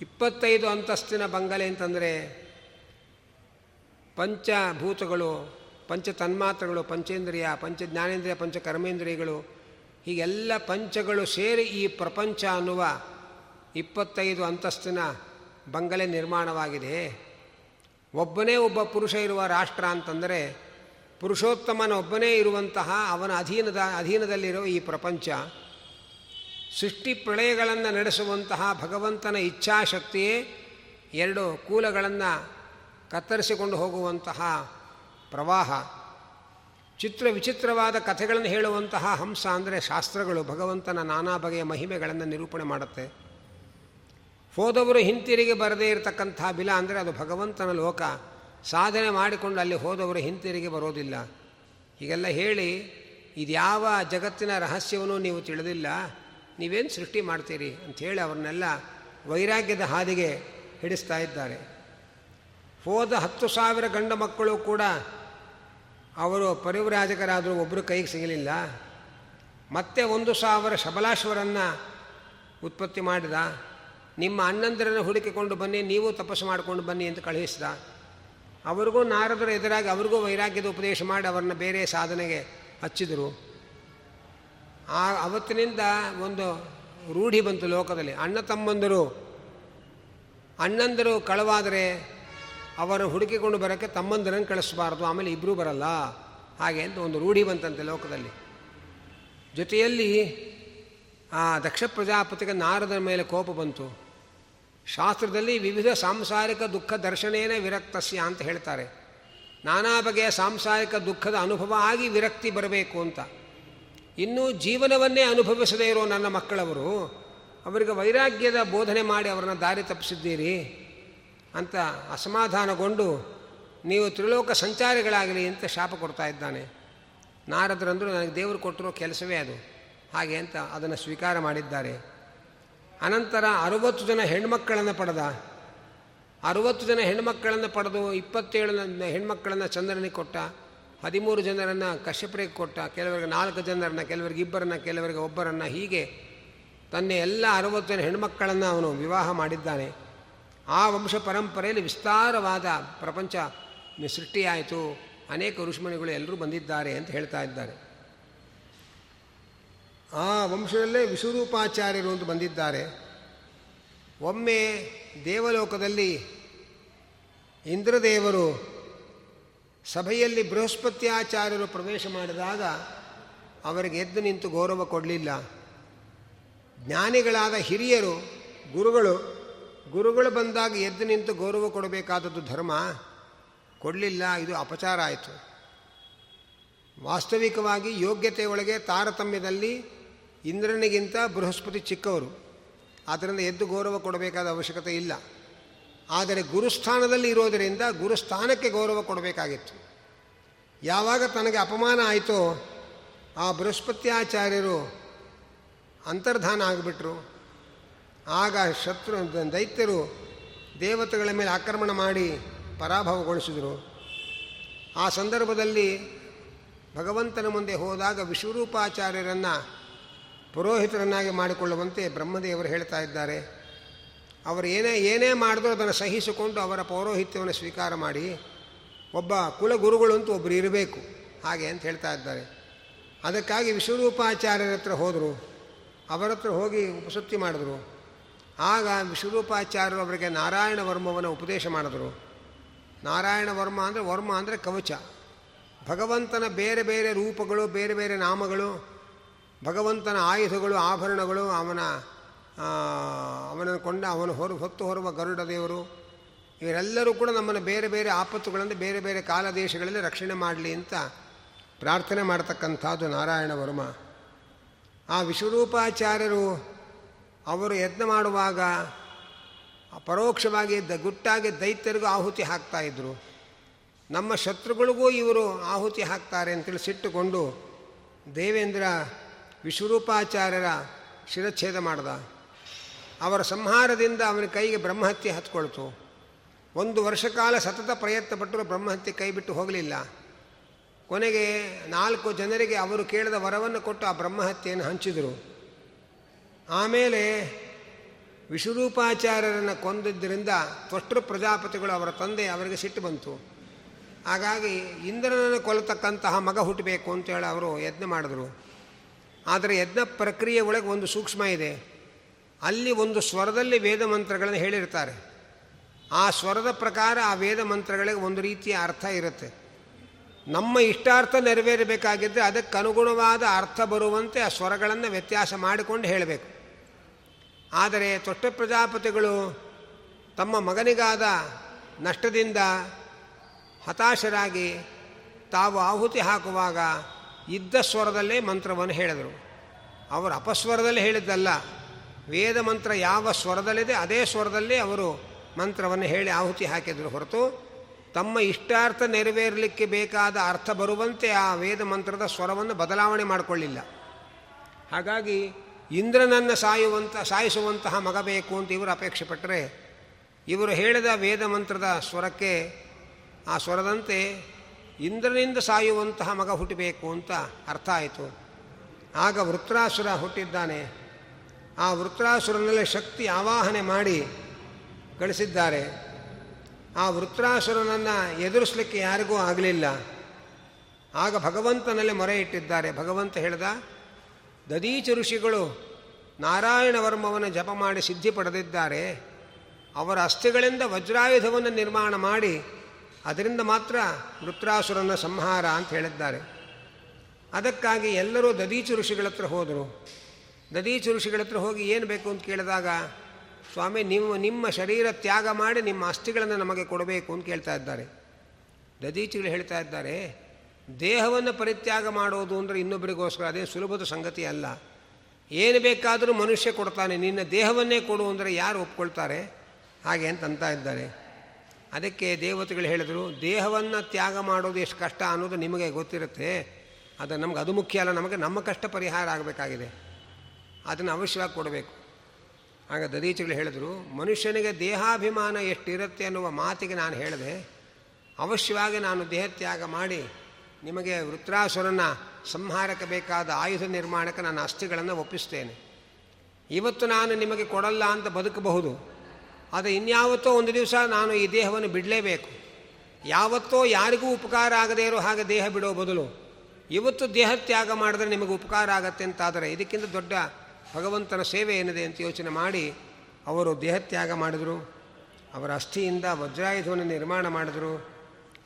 ಇಪ್ಪತ್ತೈದು ಅಂತಸ್ತಿನ ಬಂಗಲೆ ಅಂತಂದರೆ ಪಂಚಭೂತಗಳು ಪಂಚ ತನ್ಮಾತ್ರಗಳು ಪಂಚೇಂದ್ರಿಯ ಪಂಚ ಜ್ಞಾನೇಂದ್ರಿಯ ಪಂಚ ಕರ್ಮೇಂದ್ರಿಯಗಳು ಹೀಗೆಲ್ಲ ಪಂಚಗಳು ಸೇರಿ ಈ ಪ್ರಪಂಚ ಅನ್ನುವ ಇಪ್ಪತ್ತೈದು ಅಂತಸ್ತಿನ ಬಂಗಲೆ ನಿರ್ಮಾಣವಾಗಿದೆ. ಒಬ್ಬನೇ ಒಬ್ಬ ಪುರುಷ ಇರುವ ರಾಷ್ಟ್ರ ಅಂತಂದರೆ ಪುರುಷೋತ್ತಮನ ಒಬ್ಬನೇ ಇರುವಂತಹ ಅವನ ಅಧೀನದ ಅಧೀನದಲ್ಲಿರೋ ಈ ಪ್ರಪಂಚ, ಸೃಷ್ಟಿ ಪ್ರಳಯಗಳನ್ನು ನಡೆಸುವಂತಹ ಭಗವಂತನ ಇಚ್ಛಾಶಕ್ತಿಯೇ ಎರಡು ಕೂಲಗಳನ್ನು ಕತ್ತರಿಸಿಕೊಂಡು ಹೋಗುವಂತಹ ಪ್ರವಾಹ. ಚಿತ್ರ ವಿಚಿತ್ರವಾದ ಕಥೆಗಳನ್ನು ಹೇಳುವಂತಹ ಹಂಸ ಅಂದರೆ ಶಾಸ್ತ್ರಗಳು ಭಗವಂತನ ನಾನಾ ಬಗೆಯ ಮಹಿಮೆಗಳನ್ನು ನಿರೂಪಣೆ ಮಾಡುತ್ತೆ. ಹೋದವರು ಹಿಂತಿರುಗಿ ಬರದೇ ಇರತಕ್ಕಂಥ ಬಿಲ ಅಂದರೆ ಅದು ಭಗವಂತನ ಲೋಕ. ಸಾಧನೆ ಮಾಡಿಕೊಂಡು ಅಲ್ಲಿ ಹೋದವರು ಹಿಂತಿರುಗಿ ಬರೋದಿಲ್ಲ. ಹೀಗೆಲ್ಲ ಹೇಳಿ, ಇದ್ಯಾವ ಜಗತ್ತಿನ ರಹಸ್ಯವನ್ನು ನೀವು ತಿಳಿದಿಲ್ಲ, ನೀವೇನು ಸೃಷ್ಟಿ ಮಾಡ್ತೀರಿ ಅಂಥೇಳಿ ಅವ್ರನ್ನೆಲ್ಲ ವೈರಾಗ್ಯದ ಹಾದಿಗೆ ಹಿಡಿಸ್ತಾ ಇದ್ದಾರೆ. ಹೋದ ಹತ್ತು ಸಾವಿರ ಗಂಡ ಮಕ್ಕಳು ಕೂಡ ಅವರು ಪರಿವ್ರಾಜಕರಾದರೂ ಒಬ್ಬರು ಕೈಗೆ ಸಿಗಲಿಲ್ಲ. ಮತ್ತೆ ಒಂದು ಸಾವಿರ ಶಬಲಾಶ್ವರನ್ನು ಉತ್ಪತ್ತಿ ಮಾಡಿದ. ನಿಮ್ಮ ಅಣ್ಣಂದರನ್ನು ಹುಡುಕಿಕೊಂಡು ಬನ್ನಿ, ನೀವು ತಪಸ್ಸು ಮಾಡಿಕೊಂಡು ಬನ್ನಿ ಅಂತ ಕಳುಹಿಸಿದ. ಅವ್ರಿಗೂ ನಾರದರ ಎದುರಾಗಿ ಅವ್ರಿಗೂ ವೈರಾಗ್ಯದ ಉಪದೇಶ ಮಾಡಿ ಅವ್ರನ್ನ ಬೇರೆ ಸಾಧನೆಗೆ ಹಚ್ಚಿದರು. ಆ ಅವತ್ತಿನಿಂದ ಒಂದು ರೂಢಿ ಬಂತು ಲೋಕದಲ್ಲಿ. ಅಣ್ಣ ತಮ್ಮಂದರು, ಅಣ್ಣಂದರು ಕಳವಾದರೆ ಅವರು ಹುಡುಕಿಕೊಂಡು ಬರೋಕ್ಕೆ ತಮ್ಮಂದರನ್ನು ಕಳಿಸಬಾರ್ದು, ಆಮೇಲೆ ಇಬ್ಬರೂ ಬರಲ್ಲ. ಹಾಗೆ ಅಂತ ಒಂದು ರೂಢಿ ಬಂತಂತೆ ಲೋಕದಲ್ಲಿ. ಜೊತೆಯಲ್ಲಿ ಆ ದಕ್ಷ ಪ್ರಜಾಪತಿಗೆ ನಾರದರ ಮೇಲೆ ಕೋಪ ಬಂತು. ಶಾಸ್ತ್ರದಲ್ಲಿ ವಿವಿಧ ಸಾಂಸಾರಿಕ ದುಃಖ ದರ್ಶನೇನ ವಿರಕ್ತಸ್ಯ ಅಂತ ಹೇಳ್ತಾರೆ. ನಾನಾ ಬಗೆಯ ಸಾಂಸಾರಿಕ ದುಃಖದ ಅನುಭವ ಆಗಿ ವಿರಕ್ತಿ ಬರಬೇಕು ಅಂತ. ಇನ್ನೂ ಜೀವನವನ್ನೇ ಅನುಭವಿಸದೇ ಇರೋ ನನ್ನ ಮಕ್ಕಳವರು, ಅವರಿಗೆ ವೈರಾಗ್ಯದ ಬೋಧನೆ ಮಾಡಿ ಅವರನ್ನು ದಾರಿ ತಪ್ಪಿಸಿದ್ದೀರಿ ಅಂತ ಅಸಮಾಧಾನಗೊಂಡು ನೀವು ತ್ರಿಲೋಕ ಸಂಚಾರಿಗಳಾಗಲಿ ಅಂತ ಶಾಪ ಕೊಡ್ತಾ ಇದ್ದಾನೆ. ನಾರದರಂದರು ನನಗೆ ದೇವರು ಕೊಟ್ಟಿರೋ ಕೆಲಸವೇ ಅದು. ಹಾಗೆ ಅಂತ ಅದನ್ನು ಸ್ವೀಕಾರ ಮಾಡಿದ್ದಾರೆ. ಅನಂತರ ಅರುವತ್ತು ಜನ ಹೆಣ್ಮಕ್ಕಳನ್ನು ಪಡೆದ. ಅರುವತ್ತು ಜನ ಹೆಣ್ಮಕ್ಕಳನ್ನು ಪಡೆದು ಇಪ್ಪತ್ತೇಳು ಹೆಣ್ಮಕ್ಕಳನ್ನು ಚಂದ್ರನಿಗೆ ಕೊಟ್ಟ. ಹದಿಮೂರು ಜನರನ್ನು ಕಶ್ಯಪರಿಗೆ ಕೊಟ್ಟ. ಕೆಲವರಿಗೆ ನಾಲ್ಕು ಜನರನ್ನು, ಕೆಲವರಿಗೆ ಇಬ್ಬರನ್ನು, ಕೆಲವರಿಗೆ ಒಬ್ಬರನ್ನು. ಹೀಗೆ ತನ್ನ ಎಲ್ಲ ಅರವತ್ತು ಜನ ಹೆಣ್ಮಕ್ಕಳನ್ನು ಅವನು ವಿವಾಹ ಮಾಡಿದ್ದಾನೆ. ಆ ವಂಶ ಪರಂಪರೆಯಲ್ಲಿ ವಿಸ್ತಾರವಾದ ಪ್ರಪಂಚ ಸೃಷ್ಟಿಯಾಯಿತು. ಅನೇಕ ಋಷಿಮಣಿಗಳು ಎಲ್ಲರೂ ಬಂದಿದ್ದಾರೆ ಅಂತ ಹೇಳ್ತಾ ಇದ್ದಾರೆ. ಆ ವಂಶದಲ್ಲೇ ವಿಶ್ವರೂಪಾಚಾರ್ಯರು ಅಂತ ಬಂದಿದ್ದಾರೆ. ಒಮ್ಮೆ ದೇವಲೋಕದಲ್ಲಿ ಇಂದ್ರದೇವರು ಸಭೆಯಲ್ಲಿ ಬೃಹಸ್ಪತ್ಯಾಚಾರ್ಯರು ಪ್ರವೇಶ ಮಾಡಿದಾಗ ಅವರಿಗೆ ಎದ್ದು ನಿಂತು ಗೌರವ ಕೊಡಲಿಲ್ಲ. ಜ್ಞಾನಿಗಳಾದ ಹಿರಿಯರು, ಗುರುಗಳು ಗುರುಗಳು ಬಂದಾಗ ಎದ್ದು ನಿಂತು ಗೌರವ ಕೊಡಬೇಕಾದದ್ದು ಧರ್ಮ. ಕೊಡಲಿಲ್ಲ, ಇದು ಅಪಚಾರ ಆಯಿತು. ವಾಸ್ತವಿಕವಾಗಿ ಯೋಗ್ಯತೆಯೊಳಗೆ ತಾರತಮ್ಯದಲ್ಲಿ ಇಂದ್ರನಿಗಿಂತ ಬೃಹಸ್ಪತಿ ಚಿಕ್ಕವರು. ಆದ್ದರಿಂದ ಎದ್ದು ಗೌರವ ಕೊಡಬೇಕಾದ ಅವಶ್ಯಕತೆ ಇಲ್ಲ. ಆದರೆ ಗುರುಸ್ಥಾನದಲ್ಲಿ ಇರೋದರಿಂದ ಗುರುಸ್ಥಾನಕ್ಕೆ ಗೌರವ ಕೊಡಬೇಕಾಗಿತ್ತು. ಯಾವಾಗ ತನಗೆ ಅಪಮಾನ ಆಯಿತೋ ಆ ಬೃಹಸ್ಪತ್ಯಾಚಾರ್ಯರು ಅಂತರ್ಧಾನ ಆಗಿಬಿಟ್ರು. ಆಗ ಶತ್ರು ದೈತ್ಯರು ದೇವತೆಗಳ ಮೇಲೆ ಆಕ್ರಮಣ ಮಾಡಿ ಪರಾಭವಗೊಳಿಸಿದರು. ಆ ಸಂದರ್ಭದಲ್ಲಿ ಭಗವಂತನ ಮುಂದೆ ಹೋದಾಗ ವಿಶ್ವರೂಪಾಚಾರ್ಯರನ್ನು ಪುರೋಹಿತರನ್ನಾಗಿ ಮಾಡಿಕೊಳ್ಳುವಂತೆ ಬ್ರಹ್ಮದೇವರು ಹೇಳ್ತಾ ಇದ್ದಾರೆ. ಅವರು ಏನೇ ಏನೇ ಮಾಡಿದ್ರು ಅದನ್ನು ಸಹಿಸಿಕೊಂಡು ಅವರ ಪೌರೋಹಿತ್ಯವನ್ನು ಸ್ವೀಕಾರ ಮಾಡಿ ಒಬ್ಬ ಕುಲಗುರುಗಳು ಅಂತ ಒಬ್ಬರು ಇರಬೇಕು ಹಾಗೆ ಅಂತ ಹೇಳ್ತಾ ಇದ್ದಾರೆ. ಅದಕ್ಕಾಗಿ ವಿಶ್ವರೂಪಾಚಾರ್ಯರ ಹತ್ರ ಹೋದರು. ಅವರ ಹತ್ರ ಹೋಗಿ ಉಪಸುತ್ತಿ ಮಾಡಿದ್ರು. ಆಗ ವಿಶ್ವರೂಪಾಚಾರ್ಯರು ಅವರಿಗೆ ನಾರಾಯಣ ವರ್ಮವನ್ನು ಉಪದೇಶ ಮಾಡಿದ್ರು. ನಾರಾಯಣ ವರ್ಮ ಅಂದರೆ ವರ್ಮ ಅಂದರೆ ಕವಚ. ಭಗವಂತನ ಬೇರೆ ಬೇರೆ ರೂಪಗಳು, ಬೇರೆ ಬೇರೆ ನಾಮಗಳು ಭಗವಂತನ ಆಯುಧಗಳು, ಆಭರಣಗಳು, ಅವನ ಅವನನ್ನು ಕೊಂಡ, ಅವನು ಹೊರ, ಹೊತ್ತು ಹೊರುವ ಗರುಡ ದೇವರು, ಇವರೆಲ್ಲರೂ ಕೂಡ ನಮ್ಮನ್ನು ಬೇರೆ ಬೇರೆ ಆಪತ್ತುಗಳನ್ನು ಬೇರೆ ಬೇರೆ ಕಾಲ ದೇಶಗಳಲ್ಲಿ ರಕ್ಷಣೆ ಮಾಡಲಿ ಅಂತ ಪ್ರಾರ್ಥನೆ ಮಾಡತಕ್ಕಂಥದ್ದು ನಾರಾಯಣ ವರ್ಮ. ಆ ವಿಶ್ವರೂಪಾಚಾರ್ಯರು ಅವರು ಯತ್ನ ಮಾಡುವಾಗ ಪರೋಕ್ಷವಾಗಿ ದ, ಗುಟ್ಟಾಗಿ ದೈತ್ಯರಿಗೂ ಆಹುತಿ ಹಾಕ್ತಾಯಿದ್ರು ನಮ್ಮ ಶತ್ರುಗಳಿಗೂ ಇವರು ಆಹುತಿ ಹಾಕ್ತಾರೆ ಅಂತೇಳಿ ಸಿಟ್ಟುಕೊಂಡು ದೇವೇಂದ್ರ ವಿಶ್ವರೂಪಾಚಾರ್ಯರ ಶಿರಚ್ಛೇದ ಮಾಡ್ದ. ಅವರ ಸಂಹಾರದಿಂದ ಅವನ ಕೈಗೆ ಬ್ರಹ್ಮಹತ್ಯೆ ಹತ್ಕೊಳ್ತು. ಒಂದು ವರ್ಷ ಕಾಲ ಸತತ ಪ್ರಯತ್ನ ಪಟ್ಟರು ಬ್ರಹ್ಮಹತ್ಯೆ ಕೈ ಬಿಟ್ಟು ಹೋಗಲಿಲ್ಲ. ಕೊನೆಗೆ ನಾಲ್ಕು ಜನರಿಗೆ ಅವರು ಕೇಳಿದ ವರವನ್ನು ಕೊಟ್ಟು ಆ ಬ್ರಹ್ಮಹತ್ಯೆಯನ್ನು ಹಂಚಿದರು. ಆಮೇಲೆ ವಿಶ್ವರೂಪಾಚಾರ್ಯರನ್ನು ಕೊಂದಿದ್ದರಿಂದ ತ್ವಷ್ಟೃ ಪ್ರಜಾಪತಿಗಳು ಅವರ ತಂದೆ ಅವರಿಗೆ ಸಿಟ್ಟು ಬಂತು. ಹಾಗಾಗಿ ಇಂದ್ರನನ್ನು ಕೊಲ್ಲತಕ್ಕಂತಹ ಮಗ ಹುಟ್ಟಬೇಕು ಅಂತೇಳಿ ಅವರು ಯತ್ನ ಮಾಡಿದ್ರು. ಆದರೆ ಯಜ್ಞ ಪ್ರಕ್ರಿಯೆ ಒಳಗೆ ಒಂದು ಸೂಕ್ಷ್ಮ ಇದೆ. ಅಲ್ಲಿ ಒಂದು ಸ್ವರದಲ್ಲಿ ವೇದ ಮಂತ್ರಗಳನ್ನು ಹೇಳಿರ್ತಾರೆ. ಆ ಸ್ವರದ ಪ್ರಕಾರ ಆ ವೇದ ಮಂತ್ರಗಳಿಗೆ ಒಂದು ರೀತಿಯ ಅರ್ಥ ಇರುತ್ತೆ. ನಮ್ಮ ಇಷ್ಟಾರ್ಥ ನೆರವೇರಬೇಕಾಗಿದ್ದರೆ ಅದಕ್ಕೆ ಅನುಗುಣವಾದ ಅರ್ಥ ಬರುವಂತೆ ಆ ಸ್ವರಗಳನ್ನು ವ್ಯತ್ಯಾಸ ಮಾಡಿಕೊಂಡು ಹೇಳಬೇಕು. ಆದರೆ ತೊಟ್ಟ ಪ್ರಜಾಪತಿಗಳು ತಮ್ಮ ಮಗನಿಗಾದ ನಷ್ಟದಿಂದ ಹತಾಶರಾಗಿ ತಾವು ಆಹುತಿ ಹಾಕುವಾಗ ಇದ್ದ ಸ್ವರದಲ್ಲೇ ಮಂತ್ರವನ್ನು ಹೇಳಿದರು. ಅವರು ಅಪಸ್ವರದಲ್ಲಿ ಹೇಳಿದ್ದಲ್ಲ. ವೇದ ಮಂತ್ರ ಯಾವ ಸ್ವರದಲ್ಲಿದೆ ಅದೇ ಸ್ವರದಲ್ಲಿ ಅವರು ಮಂತ್ರವನ್ನು ಹೇಳಿ ಆಹುತಿ ಹಾಕಿದರು ಹೊರತು ತಮ್ಮ ಇಷ್ಟಾರ್ಥ ನೆರವೇರಲಿಕ್ಕೆ ಬೇಕಾದ ಅರ್ಥ ಬರುವಂತೆ ಆ ವೇದ ಮಂತ್ರದ ಸ್ವರವನ್ನು ಬದಲಾವಣೆ ಮಾಡಿಕೊಳ್ಳಿಲ್ಲ. ಹಾಗಾಗಿ ಇಂದ್ರನನ್ನು ಸಾಯುವಂಥ ಸಾಯಿಸುವಂತಹ ಮಗ ಬೇಕು ಅಂತ ಇವರು ಅಪೇಕ್ಷೆ ಪಟ್ಟರೆ ಇವರು ಹೇಳಿದ ವೇದ ಮಂತ್ರದ ಸ್ವರಕ್ಕೆ ಆ ಸ್ವರದಂತೆ ಇಂದ್ರನಿಂದ ಸಾಯುವಂತಹ ಮಗ ಹುಟ್ಟಬೇಕು ಅಂತ ಅರ್ಥ ಆಯಿತು. ಆಗ ವೃತ್ರಾಸುರ ಹುಟ್ಟಿದ್ದಾನೆ. ಆ ವೃತ್ರಾಸುರನಲ್ಲಿ ಶಕ್ತಿ ಆವಾಹನೆ ಮಾಡಿ ಗಳಿಸಿದ್ದಾರೆ. ಆ ವೃತ್ರಾಸುರನನ್ನು ಎದುರಿಸಲಿಕ್ಕೆ ಯಾರಿಗೂ ಆಗಲಿಲ್ಲ. ಆಗ ಭಗವಂತನಲ್ಲಿ ಮೊರೆ ಇಟ್ಟಿದ್ದಾರೆ. ಭಗವಂತ ಹೇಳಿದ ದದೀಚ ಋಷಿಗಳು ನಾರಾಯಣ ವರ್ಮವನ್ನು ಜಪ ಮಾಡಿ ಸಿದ್ಧಿ ಪಡೆದಿದ್ದಾರೆ. ಅವರ ಅಸ್ಥಿಗಳಿಂದ ವಜ್ರಾಯುಧವನ್ನು ನಿರ್ಮಾಣ ಮಾಡಿ ಅದರಿಂದ ಮಾತ್ರ ವೃತ್ರಾಸುರನ ಸಂಹಾರ ಅಂತ ಹೇಳಿದ್ದಾರೆ. ಅದಕ್ಕಾಗಿ ಎಲ್ಲರೂ ದದೀಚು ಋಷಿಗಳ ಹತ್ರ ಹೋದರು. ದದೀಚು ಋಷಿಗಳ ಹತ್ರ ಹೋಗಿ ಏನು ಬೇಕು ಅಂತ ಕೇಳಿದಾಗ, ಸ್ವಾಮಿ, ನಿಮ್ಮ ನಿಮ್ಮ ಶರೀರ ತ್ಯಾಗ ಮಾಡಿ ನಿಮ್ಮ ಅಸ್ಥಿಗಳನ್ನು ನಮಗೆ ಕೊಡಬೇಕು ಅಂತ ಕೇಳ್ತಾ ಇದ್ದಾರೆ. ದದೀಚಿಗಳು ಹೇಳ್ತಾ ಇದ್ದಾರೆ, ದೇಹವನ್ನು ಪರಿತ್ಯಾಗ ಮಾಡೋದು ಅಂದರೆ ಇನ್ನೊಬ್ಬರಿಗೋಸ್ಕರ ಅದೇ ಸುಲಭದ ಸಂಗತಿ ಅಲ್ಲ. ಏನು ಬೇಕಾದರೂ ಮನುಷ್ಯ ಕೊಡ್ತಾನೆ, ನಿನ್ನ ದೇಹವನ್ನೇ ಕೊಡು ಅಂದರೆ ಯಾರು ಒಪ್ಕೊಳ್ತಾರೆ? ಹಾಗೆ ಅಂತ ಇದ್ದಾರೆ. ಅದಕ್ಕೆ ದೇವತೆಗಳು ಹೇಳಿದರು, ದೇಹವನ್ನು ತ್ಯಾಗ ಮಾಡೋದು ಎಷ್ಟು ಕಷ್ಟ ಅನ್ನೋದು ನಿಮಗೆ ಗೊತ್ತಿರುತ್ತೆ. ಅದು ನಮ್ಗೆ ಅದು ಮುಖ್ಯ ಅಲ್ಲ, ನಮಗೆ ನಮ್ಮ ಕಷ್ಟ ಪರಿಹಾರ ಆಗಬೇಕಾಗಿದೆ. ಅದನ್ನು ಅವಶ್ಯವಾಗಿ ಕೊಡಬೇಕು. ಆಗ ದದೀಚಿಗಳು ಹೇಳಿದರು, ಮನುಷ್ಯನಿಗೆ ದೇಹಾಭಿಮಾನ ಎಷ್ಟಿರುತ್ತೆ ಅನ್ನುವ ಮಾತಿಗೆ ನಾನು ಹೇಳಿದೆ. ಅವಶ್ಯವಾಗಿ ನಾನು ದೇಹ ತ್ಯಾಗ ಮಾಡಿ ನಿಮಗೆ ವೃತ್ರಾಸುರನ ಸಂಹಾರಕ್ಕೆ ಬೇಕಾದ ಆಯುಧ ನಿರ್ಮಾಣಕ್ಕೆ ನಾನು ಅಸ್ಥಿಗಳನ್ನು ಒಪ್ಪಿಸ್ತೇನೆ. ಇವತ್ತು ನಾನು ನಿಮಗೆ ಕೊಡಲ್ಲ ಅಂತ ಬದುಕಬಹುದು. ಆದರೆ ಇನ್ಯಾವತ್ತೋ ಒಂದು ದಿವಸ ನಾನು ಈ ದೇಹವನ್ನು ಬಿಡಲೇಬೇಕು. ಯಾವತ್ತೋ ಯಾರಿಗೂ ಉಪಕಾರ ಆಗದೇ ಇರೋ ಹಾಗೆ ದೇಹ ಬಿಡೋ ಬದಲು ಇವತ್ತು ದೇಹ ತ್ಯಾಗ ಮಾಡಿದ್ರೆ ನಿಮಗೆ ಉಪಕಾರ ಆಗತ್ತೆ ಅಂತಾದರೆ ಇದಕ್ಕಿಂತ ದೊಡ್ಡ ಭಗವಂತನ ಸೇವೆ ಏನಿದೆ ಅಂತ ಯೋಚನೆ ಮಾಡಿ ಅವರು ದೇಹ ತ್ಯಾಗ ಮಾಡಿದರು, ಅವರ ಅಸ್ಥಿಯಿಂದ ವಜ್ರಾಯುಧವನ್ನು ನಿರ್ಮಾಣ ಮಾಡಿದರು.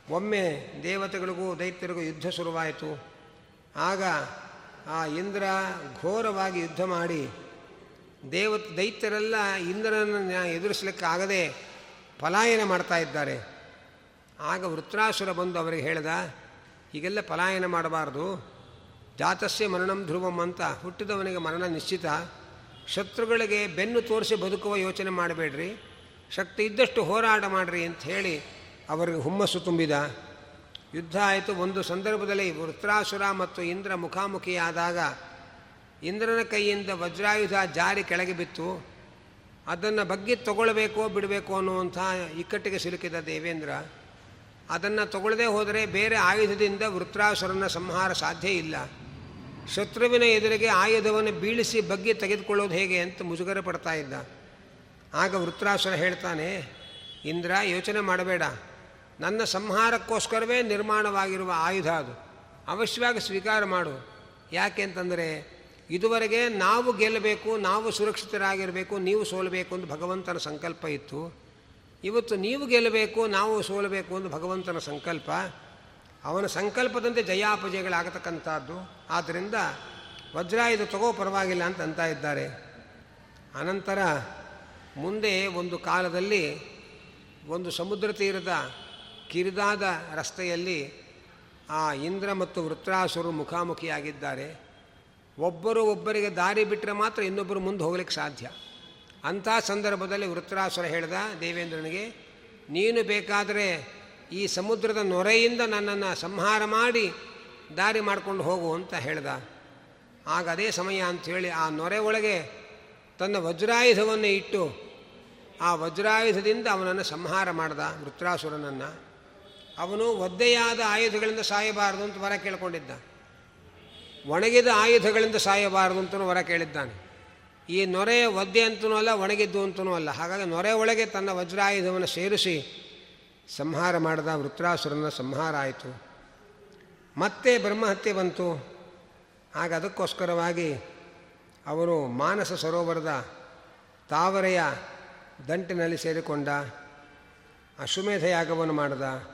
ಒಮ್ಮೆ ದೇವತೆಗಳಿಗೂ ದೈತ್ಯರಿಗೂ ಯುದ್ಧ ಶುರುವಾಯಿತು. ಆಗ ಆ ಇಂದ್ರ ಘೋರವಾಗಿ ಯುದ್ಧ ಮಾಡಿ ದೇವ ದೈತ್ಯರೆಲ್ಲ ಇಂದ್ರನನ್ನು ಎದುರಿಸಲಿಕ್ಕಾಗದೆ ಪಲಾಯನ ಮಾಡ್ತಾ ಇದ್ದಾರೆ. ಆಗ ವೃತ್ರಾಸುರ ಬಂದು ಅವರಿಗೆ ಹೇಳ್ದ, ಹೀಗೆಲ್ಲ ಪಲಾಯನ ಮಾಡಬಾರ್ದು. ಜಾತಸ್ಯ ಮರಣಂ ಧ್ರುವಂ ಅಂತ ಹುಟ್ಟಿದವನಿಗೆ ಮರಣ ನಿಶ್ಚಿತ. ಶತ್ರುಗಳಿಗೆ ಬೆನ್ನು ತೋರಿಸಿ ಬದುಕುವ ಯೋಚನೆ ಮಾಡಬೇಡ್ರಿ. ಶಕ್ತಿ ಇದ್ದಷ್ಟು ಹೋರಾಟ ಮಾಡಿರಿ ಅಂತ ಹೇಳಿ ಅವರಿಗೆ ಹುಮ್ಮಸ್ಸು ತುಂಬಿದ. ಯುದ್ಧ ಆಯಿತು. ಒಂದು ಸಂದರ್ಭದಲ್ಲಿ ವೃತ್ರಾಸುರ ಮತ್ತು ಇಂದ್ರ ಮುಖಾಮುಖಿಯಾದಾಗ ಇಂದ್ರನ ಕೈಯಿಂದ ವಜ್ರಾಯುಧ ಜಾರಿ ಕೆಳಗೆ ಬಿತ್ತು. ಅದನ್ನು ಬಗ್ಗೆ ತಗೊಳ್ಬೇಕೋ ಬಿಡಬೇಕೋ ಅನ್ನುವಂಥ ಇಕ್ಕಟ್ಟಿಗೆ ಸಿಲುಕಿದ ದೇವೇಂದ್ರ, ಅದನ್ನು ತಗೊಳ್ಳದೆ ಹೋದರೆ ಬೇರೆ ಆಯುಧದಿಂದ ವೃತ್ರಾಸುರನ ಸಂಹಾರ ಸಾಧ್ಯ ಇಲ್ಲ. ಶತ್ರುವಿನ ಎದುರಿಗೆ ಆಯುಧವನ್ನು ಬೀಳಿಸಿ ಬಗ್ಗೆ ತೆಗೆದುಕೊಳ್ಳೋದು ಹೇಗೆ ಅಂತ ಮುಜುಗರ ಪಡ್ತಾ ಇದ್ದ. ಆಗ ವೃತ್ರಾಸುರ ಹೇಳ್ತಾನೆ, ಇಂದ್ರ, ಯೋಚನೆ ಮಾಡಬೇಡ. ನನ್ನ ಸಂಹಾರಕ್ಕೋಸ್ಕರವೇ ನಿರ್ಮಾಣವಾಗಿರುವ ಆಯುಧ ಅದು. ಅವಶ್ಯವಾಗಿ ಸ್ವೀಕಾರ ಮಾಡು. ಯಾಕೆ ಅಂತಂದರೆ ಇದುವರೆಗೆ ನಾವು ಗೆಲ್ಲಬೇಕು, ನಾವು ಸುರಕ್ಷಿತರಾಗಿರಬೇಕು, ನೀವು ಸೋಲಬೇಕು ಅಂತ ಭಗವಂತನ ಸಂಕಲ್ಪ ಇತ್ತು. ಇವತ್ತು ನೀವು ಗೆಲ್ಲಬೇಕು, ನಾವು ಸೋಲಬೇಕು ಅಂತ ಭಗವಂತನ ಸಂಕಲ್ಪ. ಅವನ ಸಂಕಲ್ಪದಂತೆ ಜಯಾಪಜಯಗಳಾಗತಕ್ಕಂಥದ್ದು. ಆದ್ದರಿಂದ ವಜ್ರಾಯುಧ ತಗೋ ಪರವಾಗಿಲ್ಲ ಅಂತ ಅಂತ ಇದ್ದಾರೆ. ಅನಂತರ ಮುಂದೆ ಒಂದು ಕಾಲದಲ್ಲಿ ಒಂದು ಸಮುದ್ರ ತೀರದ ಕಿರಿದಾದ ರಸ್ತೆಯಲ್ಲಿ ಆ ಇಂದ್ರ ಮತ್ತು ವೃತ್ರಾಸುರು ಮುಖಾಮುಖಿಯಾಗಿದ್ದಾರೆ. ಒಬ್ಬರು ಒಬ್ಬರಿಗೆ ದಾರಿ ಬಿಟ್ಟರೆ ಮಾತ್ರ ಇನ್ನೊಬ್ಬರು ಮುಂದೆ ಹೋಗ್ಲಿಕ್ಕೆ ಸಾಧ್ಯ. ಅಂಥ ಸಂದರ್ಭದಲ್ಲಿ ವೃತ್ರಾಸುರ ಹೇಳ್ದ, ದೇವೇಂದ್ರನಿಗೆ, ನೀನು ಬೇಕಾದರೆ ಈ ಸಮುದ್ರದ ನೊರೆಯಿಂದ ನನ್ನನ್ನು ಸಂಹಾರ ಮಾಡಿ ದಾರಿ ಮಾಡಿಕೊಂಡು ಹೋಗು ಅಂತ ಹೇಳ್ದ. ಆಗ ಅದೇ ಸಮಯ ಅಂಥೇಳಿ ಆ ನೊರೆ ಒಳಗೆ ತನ್ನ ವಜ್ರಾಯುಧವನ್ನು ಇಟ್ಟು ಆ ವಜ್ರಾಯುಧದಿಂದ ಅವನನ್ನು ಸಂಹಾರ ಮಾಡ್ದ ವೃತ್ರಾಸುರನನ್ನು ಅವನು ಒದ್ದೆಯಾದ ಆಯುಧಗಳಿಂದ ಸಾಯಬಾರದು ಅಂತ ವರ ಕೇಳ್ಕೊಂಡಿದ್ದ. ಒಣಗಿದ ಆಯುಧಗಳಿಂದ ಸಾಯಬಾರದು ಅಂತಲೂ ವರ ಕೇಳಿದ್ದಾನೆ. ಈ ನೊರೆ ಒದ್ದೆ ಅಂತನೂ ಅಲ್ಲ, ಒಣಗಿದ್ದು ಅಂತನೂ ಅಲ್ಲ. ಹಾಗಾಗಿ ನೊರೆ ಒಳಗೆ ತನ್ನ ವಜ್ರಾಯುಧವನ್ನು ಸೇರಿಸಿ ಸಂಹಾರ ಮಾಡಿದ ವೃತ್ರಾಸುರನ ಸಂಹಾರ ಆಯಿತು. ಮತ್ತೆ ಬ್ರಹ್ಮಹತ್ಯೆ ಬಂತು. ಆಗ ಅದಕ್ಕೋಸ್ಕರವಾಗಿ ಅವರು ಮಾನಸ ಸರೋವರದ ತಾವರೆಯ ದಂಟಿನಲ್ಲಿ ಸೇರಿಕೊಂಡ ಅಶ್ವಮೇಧ ಯಾಗವನ್ನು ಮಾಡಿದ.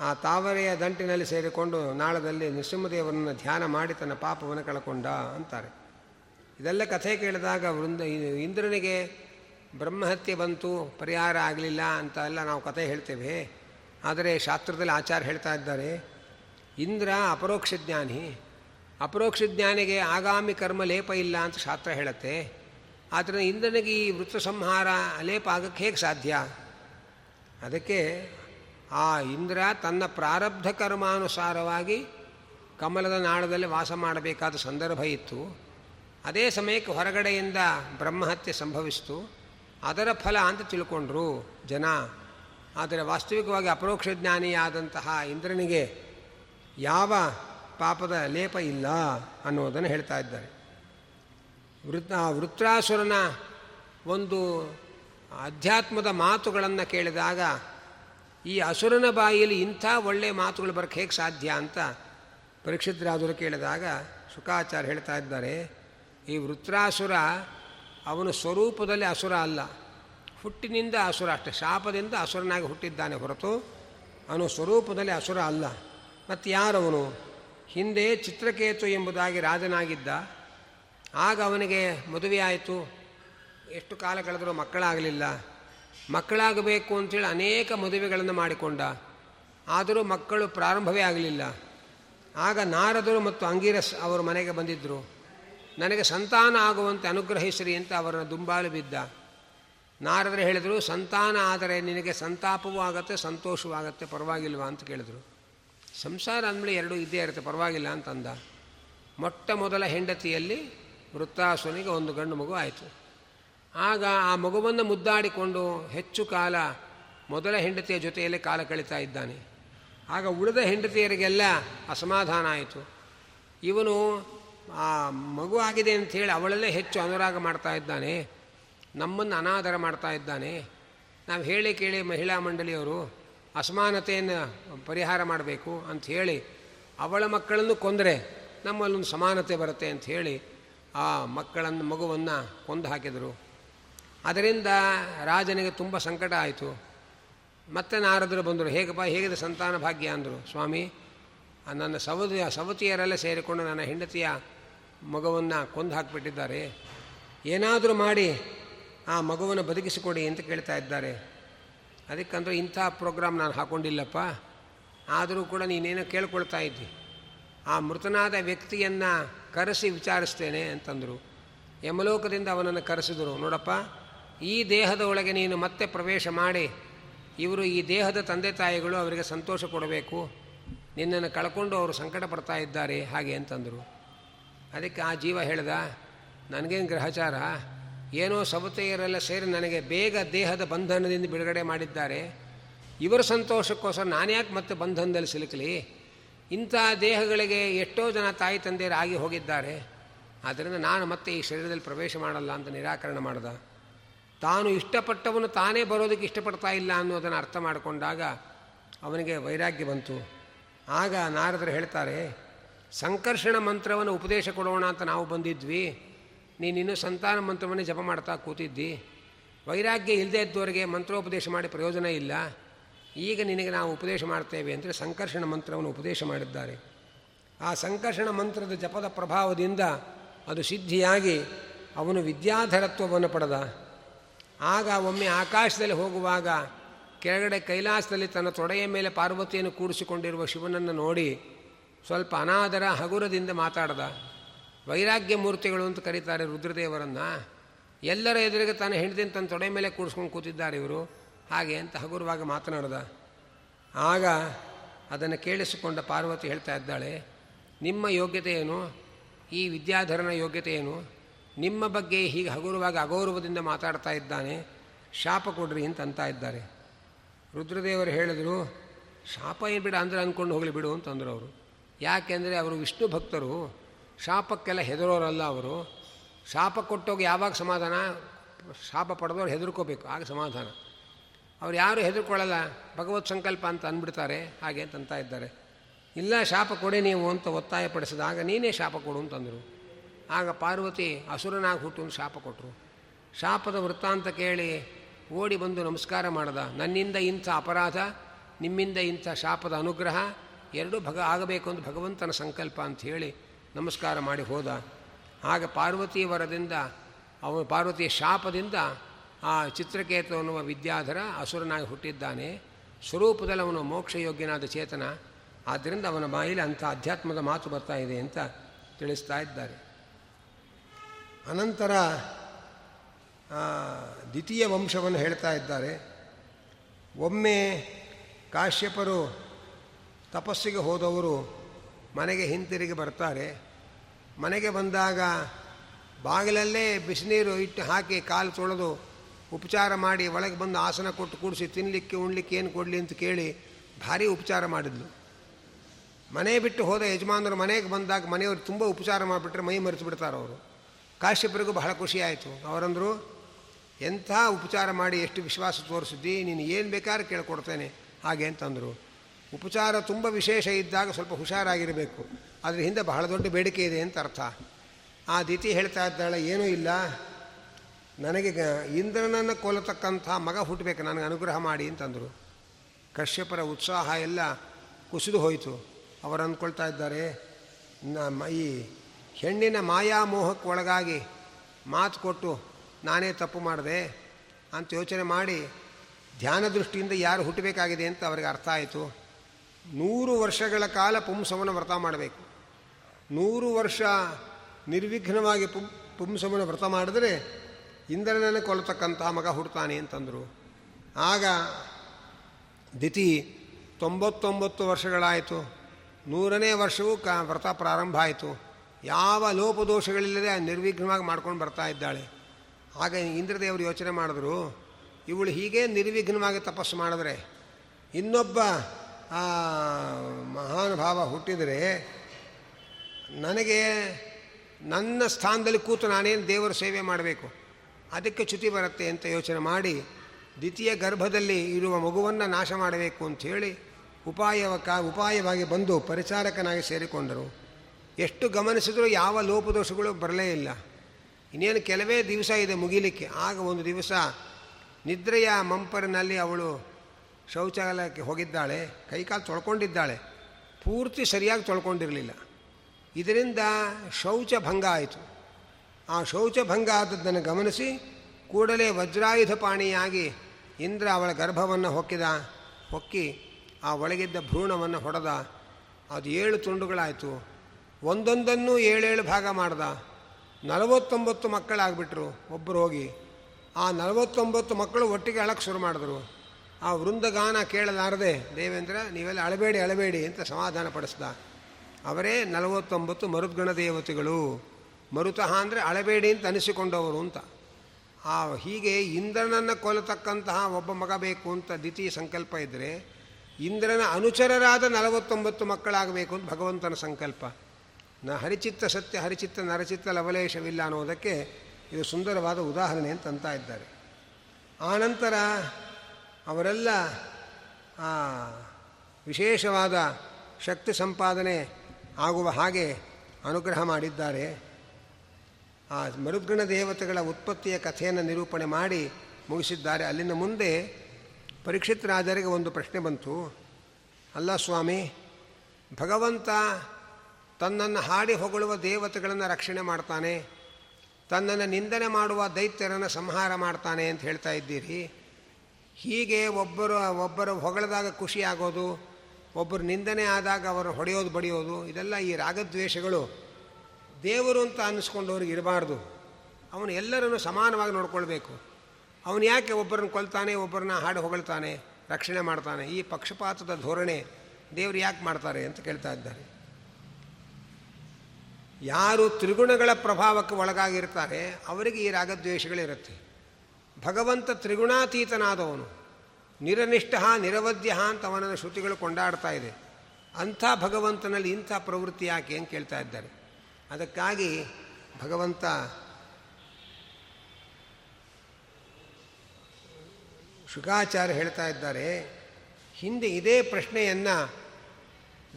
ಆ ತಾವರೆಯ ದಂಟಿನಲ್ಲಿ ಸೇರಿಕೊಂಡು ನಾಳದಲ್ಲಿ ನೃಸಿಂಹದೇವರನ್ನು ಧ್ಯಾನ ಮಾಡಿ ತನ್ನ ಪಾಪವನ್ನು ಕಳ್ಕೊಂಡ ಅಂತಾರೆ. ಇದೆಲ್ಲ ಕಥೆ ಕೇಳಿದಾಗ ವೃಂದ ಇಂದ್ರನಿಗೆ ಬ್ರಹ್ಮಹತ್ಯೆ ಬಂತು, ಪರಿಹಾರ ಆಗಲಿಲ್ಲ ಅಂತ ಎಲ್ಲ ನಾವು ಕಥೆ ಹೇಳ್ತೇವೆ. ಆದರೆ ಶಾಸ್ತ್ರದಲ್ಲಿ ಆಚಾರ ಹೇಳ್ತಾ ಇದ್ದಾರೆ, ಇಂದ್ರ ಅಪರೋಕ್ಷ ಜ್ಞಾನಿ, ಅಪರೋಕ್ಷ ಜ್ಞಾನಿಗೆ ಆಗಾಮಿ ಕರ್ಮ ಲೇಪ ಇಲ್ಲ ಅಂತ ಶಾಸ್ತ್ರ ಹೇಳುತ್ತೆ. ಆದ್ದರಿಂದ ಇಂದ್ರನಿಗೆ ಈ ವೃತ್ತ ಸಂಹಾರ ಲೇಪ ಆಗಕ್ಕೆ ಹೇಗೆ ಸಾಧ್ಯ? ಅದಕ್ಕೆ ಆ ಇಂದ್ರ ತನ್ನ ಪ್ರಾರಬ್ಧ ಕರ್ಮಾನುಸಾರವಾಗಿ ಕಮಲದ ನಾಳದಲ್ಲಿ ವಾಸ ಮಾಡಬೇಕಾದ ಸಂದರ್ಭ ಇತ್ತು. ಅದೇ ಸಮಯಕ್ಕೆ ಹೊರಗಡೆಯಿಂದ ಬ್ರಹ್ಮಹತ್ಯೆ ಸಂಭವಿಸಿತು. ಅದರ ಫಲ ಅಂತ ತಿಳ್ಕೊಂಡ್ರು ಜನ. ಆದರೆ ವಾಸ್ತವಿಕವಾಗಿ ಅಪರೋಕ್ಷ ಜ್ಞಾನಿಯಾದಂತಹ ಇಂದ್ರನಿಗೆ ಯಾವ ಪಾಪದ ಲೇಪ ಇಲ್ಲ ಅನ್ನೋದನ್ನು ಹೇಳ್ತಾ ಇದ್ದಾರೆ. ವೃತ್ ವೃತ್ರಾಸುರನ ಒಂದು ಅಧ್ಯಾತ್ಮದ ಮಾತುಗಳನ್ನು ಕೇಳಿದಾಗ ಈ ಅಸುರನ ಬಾಯಿಯಲ್ಲಿ ಇಂಥ ಒಳ್ಳೆಯ ಮಾತುಗಳು ಬರಕ್ಕೆ ಹೇಗೆ ಸಾಧ್ಯ ಅಂತ ಪರೀಕ್ಷಿತರಾದರು ಕೇಳಿದಾಗ ಶುಕಾಚಾರ್ಯ ಹೇಳ್ತಾ ಇದ್ದಾರೆ, ಈ ವೃತ್ರಾಸುರ ಅವನು ಸ್ವರೂಪದಲ್ಲಿ ಅಸುರ ಅಲ್ಲ, ಹುಟ್ಟಿನಿಂದ ಅಸುರ ಅಷ್ಟೇ, ಶಾಪದಿಂದ ಅಸುರನಾಗಿ ಹುಟ್ಟಿದ್ದಾನೆ ಹೊರತು ಅವನು ಸ್ವರೂಪದಲ್ಲಿ ಅಸುರ ಅಲ್ಲ. ಮತ್ತು ಯಾರವನು? ಹಿಂದೆ ಚಿತ್ರಕೇತು ಎಂಬುದಾಗಿ ರಾಜನಾಗಿದ್ದ, ಆಗ ಅವನಿಗೆ ಮದುವೆಯಾಯಿತು. ಎಷ್ಟು ಕಾಲ ಕಳೆದರೂ ಮಕ್ಕಳಾಗಲಿಲ್ಲ. ಮಕ್ಕಳಾಗಬೇಕು ಅಂಥೇಳಿ ಅನೇಕ ಮದುವೆಗಳನ್ನು ಮಾಡಿಕೊಂಡ. ಆದರೂ ಮಕ್ಕಳು ಪ್ರಾರಂಭವೇ ಆಗಲಿಲ್ಲ. ಆಗ ನಾರದರು ಮತ್ತು ಅಂಗೀರಸ್ ಅವರು ಮನೆಗೆ ಬಂದಿದ್ದರು. ನನಗೆ ಸಂತಾನ ಆಗುವಂತೆ ಅನುಗ್ರಹಿಸಿರಿ ಅಂತ ಅವರನ್ನು ದುಂಬಾಲು ಬಿದ್ದ. ನಾರದರು ಹೇಳಿದರು, ಸಂತಾನ ಆದರೆ ನಿನಗೆ ಸಂತಾಪವೂ ಆಗುತ್ತೆ, ಸಂತೋಷವೂ ಆಗುತ್ತೆ, ಪರವಾಗಿಲ್ವಾ ಅಂತ ಕೇಳಿದರು. ಸಂಸಾರ ಅಂದಮೇಲೆ ಎರಡೂ ಇದ್ದೇ ಇರುತ್ತೆ, ಪರವಾಗಿಲ್ಲ ಅಂತಂದ ಮೊಟ್ಟ ಮೊದಲ ಹೆಂಡತಿಯಲ್ಲಿ ವೃತ್ತಾಸುನಿಗೆ ಒಂದು ಗಂಡು ಮಗು ಆಯಿತು. ಆಗ ಆ ಮಗುವನ್ನು ಮುದ್ದಾಡಿಕೊಂಡು ಹೆಚ್ಚು ಕಾಲ ಮೊದಲ ಹೆಂಡತಿಯ ಜೊತೆಯಲ್ಲೇ ಕಾಲ ಕಳೀತಾ ಇದ್ದಾನೆ. ಆಗ ಉಳಿದ ಹೆಂಡತಿಯರಿಗೆಲ್ಲ ಅಸಮಾಧಾನ ಆಯಿತು. ಇವನು ಆ ಮಗು ಆಗಿದೆ ಅಂಥೇಳಿ ಅವಳಲ್ಲೇ ಹೆಚ್ಚು ಅನುರಾಗ ಮಾಡ್ತಾ ಇದ್ದಾನೆ. ನಮ್ಮನ್ನು ಅನಾದರ ಮಾಡ್ತಾ ಇದ್ದಾನೆ. ನಾವು ಹೇಳಿ ಕೇಳಿ ಮಹಿಳಾ ಮಂಡಳಿಯವರು ಅಸಮಾನತೆಯನ್ನು ಪರಿಹಾರ ಮಾಡಬೇಕು ಅಂತ ಹೇಳಿ ಅವಳ ಮಕ್ಕಳನ್ನು ಕೊಂದರೆ ನಮ್ಮಲ್ಲೊಂದು ಸಮಾನತೆ ಬರುತ್ತೆ ಅಂತ ಹೇಳಿ ಆ ಮಕ್ಕಳನ್ನು ಮಗುವನ್ನು ಕೊಂದು ಹಾಕಿದರು. ಅದರಿಂದ ರಾಜನಿಗೆ ತುಂಬ ಸಂಕಟ ಆಯಿತು. ಮತ್ತೆ ನಾರದರು ಬಂದರು ಹೇಗಪ್ಪ ಹೇಗಿದೆ ಸಂತಾನ ಭಾಗ್ಯ? ಅಂದರು. ಸ್ವಾಮಿ ನನ್ನ ಸವತಿ ಸವತಿಯರೆಲ್ಲ ಸೇರಿಕೊಂಡು ನನ್ನ ಹೆಂಡತಿಯ ಮಗುವನ್ನು ಕೊಂದು ಹಾಕಿಬಿಟ್ಟಿದ್ದಾರೆ. ಏನಾದರೂ ಮಾಡಿ ಆ ಮಗುವನ್ನು ಬದುಕಿಸಿಕೊಡಿ ಅಂತ ಕೇಳ್ತಾ ಇದ್ದಾರೆ. ಅದಕ್ಕಂದ್ರೆ ಇಂಥ ಪ್ರೋಗ್ರಾಮ್ ನಾನು ಹಾಕ್ಕೊಂಡಿಲ್ಲಪ್ಪ ಆದರೂ ಕೂಡ ನೀನೇನೋ ಕೇಳ್ಕೊಳ್ತಾ ಇದ್ದಿ. ಆ ಮೃತನಾದ ವ್ಯಕ್ತಿಯನ್ನು ಕರೆಸಿ ವಿಚಾರಿಸ್ತೇನೆ ಅಂತಂದರು. ಯಮಲೋಕದಿಂದ ಅವನನ್ನು ಕರೆಸಿದರು. ನೋಡಪ್ಪ ಈ ದೇಹದ ಒಳಗೆ ನೀನು ಮತ್ತೆ ಪ್ರವೇಶ ಮಾಡಿ, ಇವರು ಈ ದೇಹದ ತಂದೆ ತಾಯಿಗಳು ಅವರಿಗೆ ಸಂತೋಷ ಕೊಡಬೇಕು. ನಿನ್ನನ್ನು ಕಳ್ಕೊಂಡು ಅವರು ಸಂಕಟ ಪಡ್ತಾ ಇದ್ದಾರೆ, ಹಾಗೆ ಅಂತಂದರು. ಅದಕ್ಕೆ ಆ ಜೀವ ಹೇಳ್ದ, ನನಗೇನು ಗ್ರಹಚಾರ? ಏನೋ ಸಬತೆಯರೆಲ್ಲ ಸೇರಿ ನನಗೆ ಬೇಗ ದೇಹದ ಬಂಧನದಿಂದ ಬಿಡುಗಡೆ ಮಾಡಿದ್ದಾರೆ. ಇವರ ಸಂತೋಷಕ್ಕೋಸ್ಕರ ನಾನ್ಯಾಕೆ ಮತ್ತೆ ಬಂಧನದಲ್ಲಿ ಸಿಲುಕಲಿ? ಇಂಥ ದೇಹಗಳಿಗೆ ಎಷ್ಟೋ ಜನ ತಾಯಿ ತಂದೆಯರು ಆಗಿ ಹೋಗಿದ್ದಾರೆ. ಆದ್ದರಿಂದ ನಾನು ಮತ್ತೆ ಈ ಶರೀರದಲ್ಲಿ ಪ್ರವೇಶ ಮಾಡಲ್ಲ ಅಂತ ನಿರಾಕರಣೆ ಮಾಡ್ದ. ತಾನು ಇಷ್ಟಪಟ್ಟವನು ತಾನೇ ಬರೋದಕ್ಕೆ ಇಷ್ಟಪಡ್ತಾ ಇಲ್ಲ ಅನ್ನೋದನ್ನು ಅರ್ಥ ಮಾಡಿಕೊಂಡಾಗ ಅವನಿಗೆ ವೈರಾಗ್ಯ ಬಂತು. ಆಗ ನಾರದರು ಹೇಳ್ತಾರೆ, ಸಂಕರ್ಷಣ ಮಂತ್ರವನ್ನು ಉಪದೇಶ ಕೊಡೋಣ ಅಂತ ನಾವು ಬಂದಿದ್ವಿ. ನೀನಿನ್ನೂ ಸಂತಾನ ಮಂತ್ರವನ್ನೇ ಜಪ ಮಾಡ್ತಾ ಕೂತಿದ್ದಿ. ವೈರಾಗ್ಯ ಇಲ್ಲದೇ ಇದ್ದವರಿಗೆ ಮಂತ್ರೋಪದೇಶ ಮಾಡಿ ಪ್ರಯೋಜನ ಇಲ್ಲ. ಈಗ ನಿನಗೆ ನಾವು ಉಪದೇಶ ಮಾಡ್ತೇವೆ ಅಂದರೆ ಸಂಕರ್ಷಣ ಮಂತ್ರವನ್ನು ಉಪದೇಶ ಮಾಡಿದ್ದಾರೆ. ಆ ಸಂಕರ್ಷಣ ಮಂತ್ರದ ಜಪದ ಪ್ರಭಾವದಿಂದ ಅದು ಸಿದ್ಧಿಯಾಗಿ ಅವನು ವಿದ್ಯಾಧರತ್ವವನ್ನು ಪಡೆದ. ಆಗ ಒಮ್ಮೆ ಆಕಾಶದಲ್ಲಿ ಹೋಗುವಾಗ ಕೆಳಗಡೆ ಕೈಲಾಸದಲ್ಲಿ ತನ್ನ ತೊಡೆಯ ಮೇಲೆ ಪಾರ್ವತಿಯನ್ನು ಕೂಡಿಸಿಕೊಂಡಿರುವ ಶಿವನನ್ನು ನೋಡಿ ಸ್ವಲ್ಪ ಅನಾದರ ಹಗುರದಿಂದ ಮಾತಾಡ್ದ. ವೈರಾಗ್ಯ ಮೂರ್ತಿಗಳು ಅಂತ ಕರೀತಾರೆ ರುದ್ರದೇವರನ್ನು. ಎಲ್ಲರ ಎದುರಿಗೆ ತನ್ನ ಹೆಂಡತಿನ ತನ್ನ ತೊಡೆ ಮೇಲೆ ಕೂಡಿಸ್ಕೊಂಡು ಕೂತಿದ್ದಾರೆ ಇವರು. ಹಾಗೆ ಅಂತ ಹಗುರವಾಗಿ ಮಾತನಾಡ್ದ. ಆಗ ಅದನ್ನು ಕೇಳಿಸಿಕೊಂಡ ಪಾರ್ವತಿ ಹೇಳ್ತಾ ಇದ್ದಾಳೆ, ನಿಮ್ಮ ಯೋಗ್ಯತೆ ಏನು? ಈ ವಿದ್ಯಾಧರನ ಯೋಗ್ಯತೆ ಏನು? ನಿಮ್ಮ ಬಗ್ಗೆ ಹೀಗೆ ಹಗುರವಾಗಿ ಅಗೌರವದಿಂದ ಮಾತಾಡ್ತಾ ಇದ್ದಾನೆ, ಶಾಪ ಕೊಡ್ರಿ ಅಂತ ಅಂತ ಇದ್ದಾರೆ. ರುದ್ರದೇವರು ಹೇಳಿದರು, ಶಾಪ ಏನು ಬಿಡ ಅಂದ್ರೆ ಅಂದ್ಕೊಂಡು ಹೋಗಲಿ ಬಿಡು ಅಂತಂದರು ಅವರು. ಯಾಕೆಂದರೆ ಅವರು ವಿಷ್ಣು ಭಕ್ತರು, ಶಾಪಕ್ಕೆಲ್ಲ ಹೆದರೋರಲ್ಲ ಅವರು. ಶಾಪ ಕೊಟ್ಟೋಗಿ ಯಾವಾಗ ಸಮಾಧಾನ? ಶಾಪ ಪಡೆದವ್ರು ಹೆದರ್ಕೋಬೇಕು, ಆಗ ಸಮಾಧಾನ. ಅವ್ರು ಯಾರು ಹೆದರ್ಕೊಳ್ಳಲ್ಲ, ಭಗವತ್ ಸಂಕಲ್ಪ ಅಂತ ಅಂದ್ಬಿಡ್ತಾರೆ, ಹಾಗೆ ಅಂತ ಇದ್ದಾರೆ. ಇಲ್ಲ, ಶಾಪ ಕೊಡಿ ನೀವು ಅಂತ ಒತ್ತಾಯ ಪಡಿಸಿದಾಗ ನೀನೇ ಶಾಪ ಕೊಡು ಅಂತಂದರು ಆಗ ಪಾರ್ವತಿ ಅಸುರನಾಗಿ ಹುಟ್ಟು ಶಾಪ ಕೊಟ್ಟರು ಶಾಪದ ವೃತ್ತಾಂತ ಕೇಳಿ ಓಡಿ ಬಂದು ನಮಸ್ಕಾರ ಮಾಡ್ದ. ನನ್ನಿಂದ ಇಂಥ ಅಪರಾಧ, ನಿಮ್ಮಿಂದ ಇಂಥ ಶಾಪದ ಅನುಗ್ರಹ, ಎರಡೂ ಭಗ ಆಗಬೇಕು ಅಂತ ಭಗವಂತನ ಸಂಕಲ್ಪ ಅಂತ ಹೇಳಿ ನಮಸ್ಕಾರ ಮಾಡಿ ಹೋದ. ಆಗ ಪಾರ್ವತಿ ವರದಿಂದ, ಅವನು ಪಾರ್ವತಿಯ ಶಾಪದಿಂದ ಆ ಚಿತ್ರಕೇತು ಅನ್ನುವ ವಿದ್ಯಾಧರ ಅಸುರನಾಗಿ ಹುಟ್ಟಿದ್ದಾನೆ. ಸ್ವರೂಪದಲ್ಲಿ ಅವನು ಮೋಕ್ಷಯೋಗ್ಯನಾದ ಚೇತನ. ಆದ್ದರಿಂದ ಅವನ ಬಾಯಿಲಿ ಅಂಥ ಅಧ್ಯಾತ್ಮದ ಮಾತು ಬರ್ತಾ ಇದೆ ಅಂತ ತಿಳಿಸ್ತಾ ಇದ್ದಾರೆ. ಅನಂತರ ದ್ವಿತೀಯ ವಂಶವನ್ನು ಹೇಳ್ತಾ ಇದ್ದಾರೆ. ಒಮ್ಮೆ ಕಾಶ್ಯಪರು ತಪಸ್ಸಿಗೆ ಹೋದವರು ಮನೆಗೆ ಹಿಂತಿರುಗಿ ಬರ್ತಾರೆ. ಮನೆಗೆ ಬಂದಾಗ ಬಾಗಿಲಲ್ಲೇ ಬಿಸಿನೀರು ಇಟ್ಟು ಹಾಕಿ ಕಾಲು ತೊಳೆದು ಉಪಚಾರ ಮಾಡಿ ಒಳಗೆ ಬಂದು ಆಸನ ಕೊಟ್ಟು ಕೂಡಿಸಿ ತಿನ್ನಲಿಕ್ಕೆ ಉಣ್ಲಿಕ್ಕೆ ಏನು ಕೊಡಲಿ ಅಂತ ಕೇಳಿ ಭಾರಿ ಉಪಚಾರ ಮಾಡಿದ್ಲು. ಮನೆ ಬಿಟ್ಟು ಹೋದ ಯಜಮಾನರು ಮನೆಗೆ ಬಂದಾಗ ಮನೆಯವರು ತುಂಬ ಉಪಚಾರ ಮಾಡಿಬಿಟ್ರೆ ಮೈ ಮರೆತು ಬಿಡ್ತಾರೆ ಅವರು ಕಾಶ್ಯಪರಿಗೂ ಬಹಳ ಖುಷಿ ಆಯಿತು. ಅವರಂದರು, ಎಂಥ ಉಪಚಾರ ಮಾಡಿ ಎಷ್ಟು ವಿಶ್ವಾಸ ತೋರಿಸಿದ್ದಿ, ನೀನು ಏನು ಬೇಕಾದ್ರೆ ಕೇಳ್ಕೊಡ್ತೇನೆ. ಹಾಗೆ ಅಂತಂದರು. ಉಪಚಾರ ತುಂಬ ವಿಶೇಷ ಇದ್ದಾಗ ಸ್ವಲ್ಪ ಹುಷಾರಾಗಿರಬೇಕು. ಅದ್ರ ಹಿಂದೆ ಬಹಳ ದೊಡ್ಡ ಬೇಡಿಕೆ ಇದೆ ಅಂತ ಅರ್ಥ. ಆ ದಿತಿ ಹೇಳ್ತಾ ಇದ್ದಾಳೆ, ಏನೂ ಇಲ್ಲ. ನನಗೆ ಇಂದ್ರನನ್ನು ಕೊಲ್ಲತಕ್ಕಂಥ ಮಗ ಹುಟ್ಟಬೇಕು ನನಗೆ ಅನುಗ್ರಹ ಮಾಡಿ ಅಂತಂದರು. ಕಶ್ಯಪರ ಉತ್ಸಾಹ ಎಲ್ಲ ಕುಸಿದು ಹೋಯಿತು. ಅವರು ಅಂದ್ಕೊಳ್ತಾ ಇದ್ದಾರೆ, ನಮ್ಮ ಈ ಹೆಣ್ಣಿನ ಮಾಯಾಮೋಹಕ್ಕೆ ಒಳಗಾಗಿ ಮಾತು ಕೊಟ್ಟು ನಾನೇ ತಪ್ಪು ಮಾಡಿದೆ ಅಂತ ಯೋಚನೆ ಮಾಡಿ ಧ್ಯಾನ ದೃಷ್ಟಿಯಿಂದ ಯಾರು ಹುಟ್ಟಬೇಕಾಗಿದೆ ಅಂತ ಅವರಿಗೆ ಅರ್ಥ ಆಯಿತು. ನೂರು ವರ್ಷಗಳ ಕಾಲ ಪುಂಸವನ ವ್ರತ ಮಾಡಬೇಕು. ನೂರು ವರ್ಷ ನಿರ್ವಿಘ್ನವಾಗಿ ಪುಂ ಪುಂಸವನ ವ್ರತ ಮಾಡಿದ್ರೆ ಇಂದ್ರನನ್ನು ಕೊಲ್ಲತಕ್ಕಂಥ ಮಗ ಹುಡ್ತಾನೆ ಅಂತಂದರು. ಆಗ ದಿತಿ ತೊಂಬತ್ತೊಂಬತ್ತು ವರ್ಷಗಳಾಯಿತು. ನೂರನೇ ವರ್ಷವೂ ಕ, ವ್ರತ ಪ್ರಾರಂಭ ಆಯಿತು. ಯಾವ ಲೋಪದೋಷಗಳಿಲ್ಲದೆ ನಿರ್ವಿಘ್ನವಾಗಿ ಮಾಡ್ಕೊಂಡು ಬರ್ತಾ ಇದ್ದಾಳೆ. ಆಗ ಇಂದ್ರದೇವರು ಯೋಚನೆ ಮಾಡಿದ್ರು, ಇವಳು ಹೀಗೆ ನಿರ್ವಿಘ್ನವಾಗಿ ತಪಸ್ಸು ಮಾಡಿದ್ರೆ, ಇನ್ನೊಬ್ಬ ಮಹಾನುಭಾವ ಹುಟ್ಟಿದರೆ ನನಗೆ ನನ್ನ ಸ್ಥಾನದಲ್ಲಿ ಕೂತು ನಾನೇನು ದೇವರ ಸೇವೆ ಮಾಡಬೇಕು? ಅದಕ್ಕೆ ಚ್ಯುತಿ ಬರುತ್ತೆ ಅಂತ ಯೋಚನೆ ಮಾಡಿ, ದ್ವಿತೀಯ ಗರ್ಭದಲ್ಲಿ ಇರುವ ಮಗುವನ್ನು ನಾಶ ಮಾಡಬೇಕು ಅಂಥೇಳಿ ಉಪಾಯವಕ ಉಪಾಯವಾಗಿ ಬಂದು ಪರಿಚಾರಕನಾಗಿ ಸೇರಿಕೊಂಡರು. ಎಷ್ಟು ಗಮನಿಸಿದರೂ ಯಾವ ಲೋಪದೋಷಗಳು ಬರಲೇ ಇಲ್ಲ. ಇನ್ನೇನು ಕೆಲವೇ ದಿವಸ ಇದೆ ಮುಗಿಲಿಕ್ಕೆ. ಆಗ ಒಂದು ದಿವಸ ನಿದ್ರೆಯ ಮಂಪರಿನಲ್ಲಿ ಅವಳು ಶೌಚಾಲಯಕ್ಕೆ ಹೋಗಿದ್ದಾಳೆ. ಕೈಕಾಲು ತೊಳ್ಕೊಂಡಿದ್ದಾಳೆ. ಪೂರ್ತಿ ಸರಿಯಾಗಿ ತೊಳ್ಕೊಂಡಿರಲಿಲ್ಲ. ಇದರಿಂದ ಶೌಚ ಭಂಗ ಆಯಿತು. ಆ ಶೌಚ ಭಂಗ ಆದದ್ದನ್ನು ಗಮನಿಸಿ ಕೂಡಲೇ ವಜ್ರಾಯುಧ ಪಾಣಿಯಾಗಿ ಇಂದ್ರ ಅವಳ ಗರ್ಭವನ್ನು ಹೊಕ್ಕಿದ, ಹೊಕ್ಕಿ ಆ ಒಳಗಿದ್ದ ಭ್ರೂಣವನ್ನು ಹೊಡೆದ. ಅದು ಏಳು ತುಂಡುಗಳಾಯಿತು. ಒಂದೊಂದನ್ನು ಏಳೇಳು ಭಾಗ ಮಾಡ್ದ. ನಲವತ್ತೊಂಬತ್ತು ಮಕ್ಕಳಾಗ್ಬಿಟ್ರು ಒಬ್ಬರು ಹೋಗಿ. ಆ ನಲವತ್ತೊಂಬತ್ತು ಮಕ್ಕಳು ಒಟ್ಟಿಗೆ ಅಳಕ್ಕೆ ಶುರು ಮಾಡಿದ್ರು. ಆ ವೃಂದಗಾನ ಕೇಳಲಾರದೆ, ದೇವೇಂದ್ರ, ನೀವೆಲ್ಲ ಅಳಬೇಡಿ ಅಳಬೇಡಿ ಅಂತ ಸಮಾಧಾನ ಪಡಿಸ್ದ. ಅವರೇ, ನಲವತ್ತೊಂಬತ್ತು ಮರುದ್ಗಣ ದೇವತೆಗಳು. ಮರುತಃ ಅಂದರೆ ಅಳಬೇಡಿ ಅಂತ ಅನಿಸಿಕೊಂಡವರು ಅಂತ. ಆ ಹೀಗೆ ಇಂದ್ರನನ್ನು ಕೊಲ್ಲತಕ್ಕಂತಹ ಒಬ್ಬ ಮಗ ಬೇಕು ಅಂತ ದ್ವಿತೀಯ ಸಂಕಲ್ಪ ಇದ್ದರೆ ಇಂದ್ರನ ಅನುಚರರಾದ ನಲವತ್ತೊಂಬತ್ತು ಮಕ್ಕಳಾಗಬೇಕು ಅಂತ ಭಗವಂತನ ಸಂಕಲ್ಪ. ನ ಹರಿಚಿತ್ತ ಸತ್ಯ, ಹರಿಚಿತ್ತ, ನರಚಿತ್ತ ಲವಲೇಶವಿಲ್ಲ ಅನ್ನೋದಕ್ಕೆ ಇದು ಸುಂದರವಾದ ಉದಾಹರಣೆ ಅಂತ ಇದ್ದಾರೆ. ಆನಂತರ ಅವರೆಲ್ಲ ವಿಶೇಷವಾದ ಶಕ್ತಿ ಸಂಪಾದನೆ ಆಗುವ ಹಾಗೆ ಅನುಗ್ರಹ ಮಾಡಿದ್ದಾರೆ. ಆ ಮರುದ್ಗಣ ದೇವತೆಗಳ ಉತ್ಪತ್ತಿಯ ಕಥೆಯನ್ನು ನಿರೂಪಣೆ ಮಾಡಿ ಮುಗಿಸಿದ್ದಾರೆ. ಅಲ್ಲಿನ ಮುಂದೆ ಪರೀಕ್ಷಿತ್ ರಾಜರಿಗೆ ಒಂದು ಪ್ರಶ್ನೆ ಬಂತು. ಅಲ್ಲ ಸ್ವಾಮಿ, ಭಗವಂತ ತನ್ನನ್ನು ಹಾಡಿ ಹೊಗಳುವ ದೇವತೆಗಳನ್ನು ರಕ್ಷಣೆ ಮಾಡ್ತಾನೆ, ತನ್ನನ್ನು ನಿಂದನೆ ಮಾಡುವ ದೈತ್ಯರನ್ನು ಸಂಹಾರ ಮಾಡ್ತಾನೆ ಅಂತ ಹೇಳ್ತಾ ಇದ್ದೀರಿ. ಹೀಗೆ ಒಬ್ಬರು ಒಬ್ಬರು ಹೊಗಳದಾಗ ಖುಷಿ ಆಗೋದು, ಒಬ್ಬರು ನಿಂದನೆ ಆದಾಗ ಅವರು ಹೊಡೆಯೋದು, ಬಡಿಯೋದು, ಇದೆಲ್ಲ ಈ ರಾಗದ್ವೇಷಗಳು ದೇವರು ಅಂತ ಅನ್ನಿಸ್ಕೊಂಡವ್ರಿಗೆ ಇರಬಾರ್ದು. ಅವನು ಎಲ್ಲರನ್ನು ಸಮಾನವಾಗಿ ನೋಡ್ಕೊಳ್ಬೇಕು. ಅವನು ಯಾಕೆ ಒಬ್ಬರನ್ನು ಕೊಲ್ತಾನೆ, ಒಬ್ಬರನ್ನ ಹಾಡು ಹೊಗಳ್ತಾನೆ, ರಕ್ಷಣೆ ಮಾಡ್ತಾನೆ? ಈ ಪಕ್ಷಪಾತದ ಧೋರಣೆ ದೇವರು ಯಾಕೆ ಮಾಡ್ತಾರೆ ಅಂತ ಕೇಳ್ತಾ ಇದ್ದಾರೆ. ಯಾರು ತ್ರಿಗುಣಗಳ ಪ್ರಭಾವಕ್ಕೆ ಒಳಗಾಗಿರ್ತಾರೆ, ಅವರಿಗೆ ಈ ರಾಗದ್ವೇಷಗಳಿರುತ್ತೆ. ಭಗವಂತ ತ್ರಿಗುಣಾತೀತನಾದವನು. ನಿರನಿಷ್ಠ, ನಿರವಧ್ಯ ಅಂತ ಅವನ ಶ್ರುತಿಗಳು ಕೊಂಡಾಡ್ತಾ ಇದೆ. ಅಂಥ ಭಗವಂತನಲ್ಲಿ ಇಂಥ ಪ್ರವೃತ್ತಿ ಯಾಕೆ ಅಂತ ಕೇಳ್ತಾ ಇದ್ದಾರೆ. ಅದಕ್ಕಾಗಿ ಭಗವಂತ ಶುಕಾಚಾರ್ಯ ಹೇಳ್ತಾ ಇದ್ದಾರೆ, ಹಿಂದೆ ಇದೇ ಪ್ರಶ್ನೆಯನ್ನು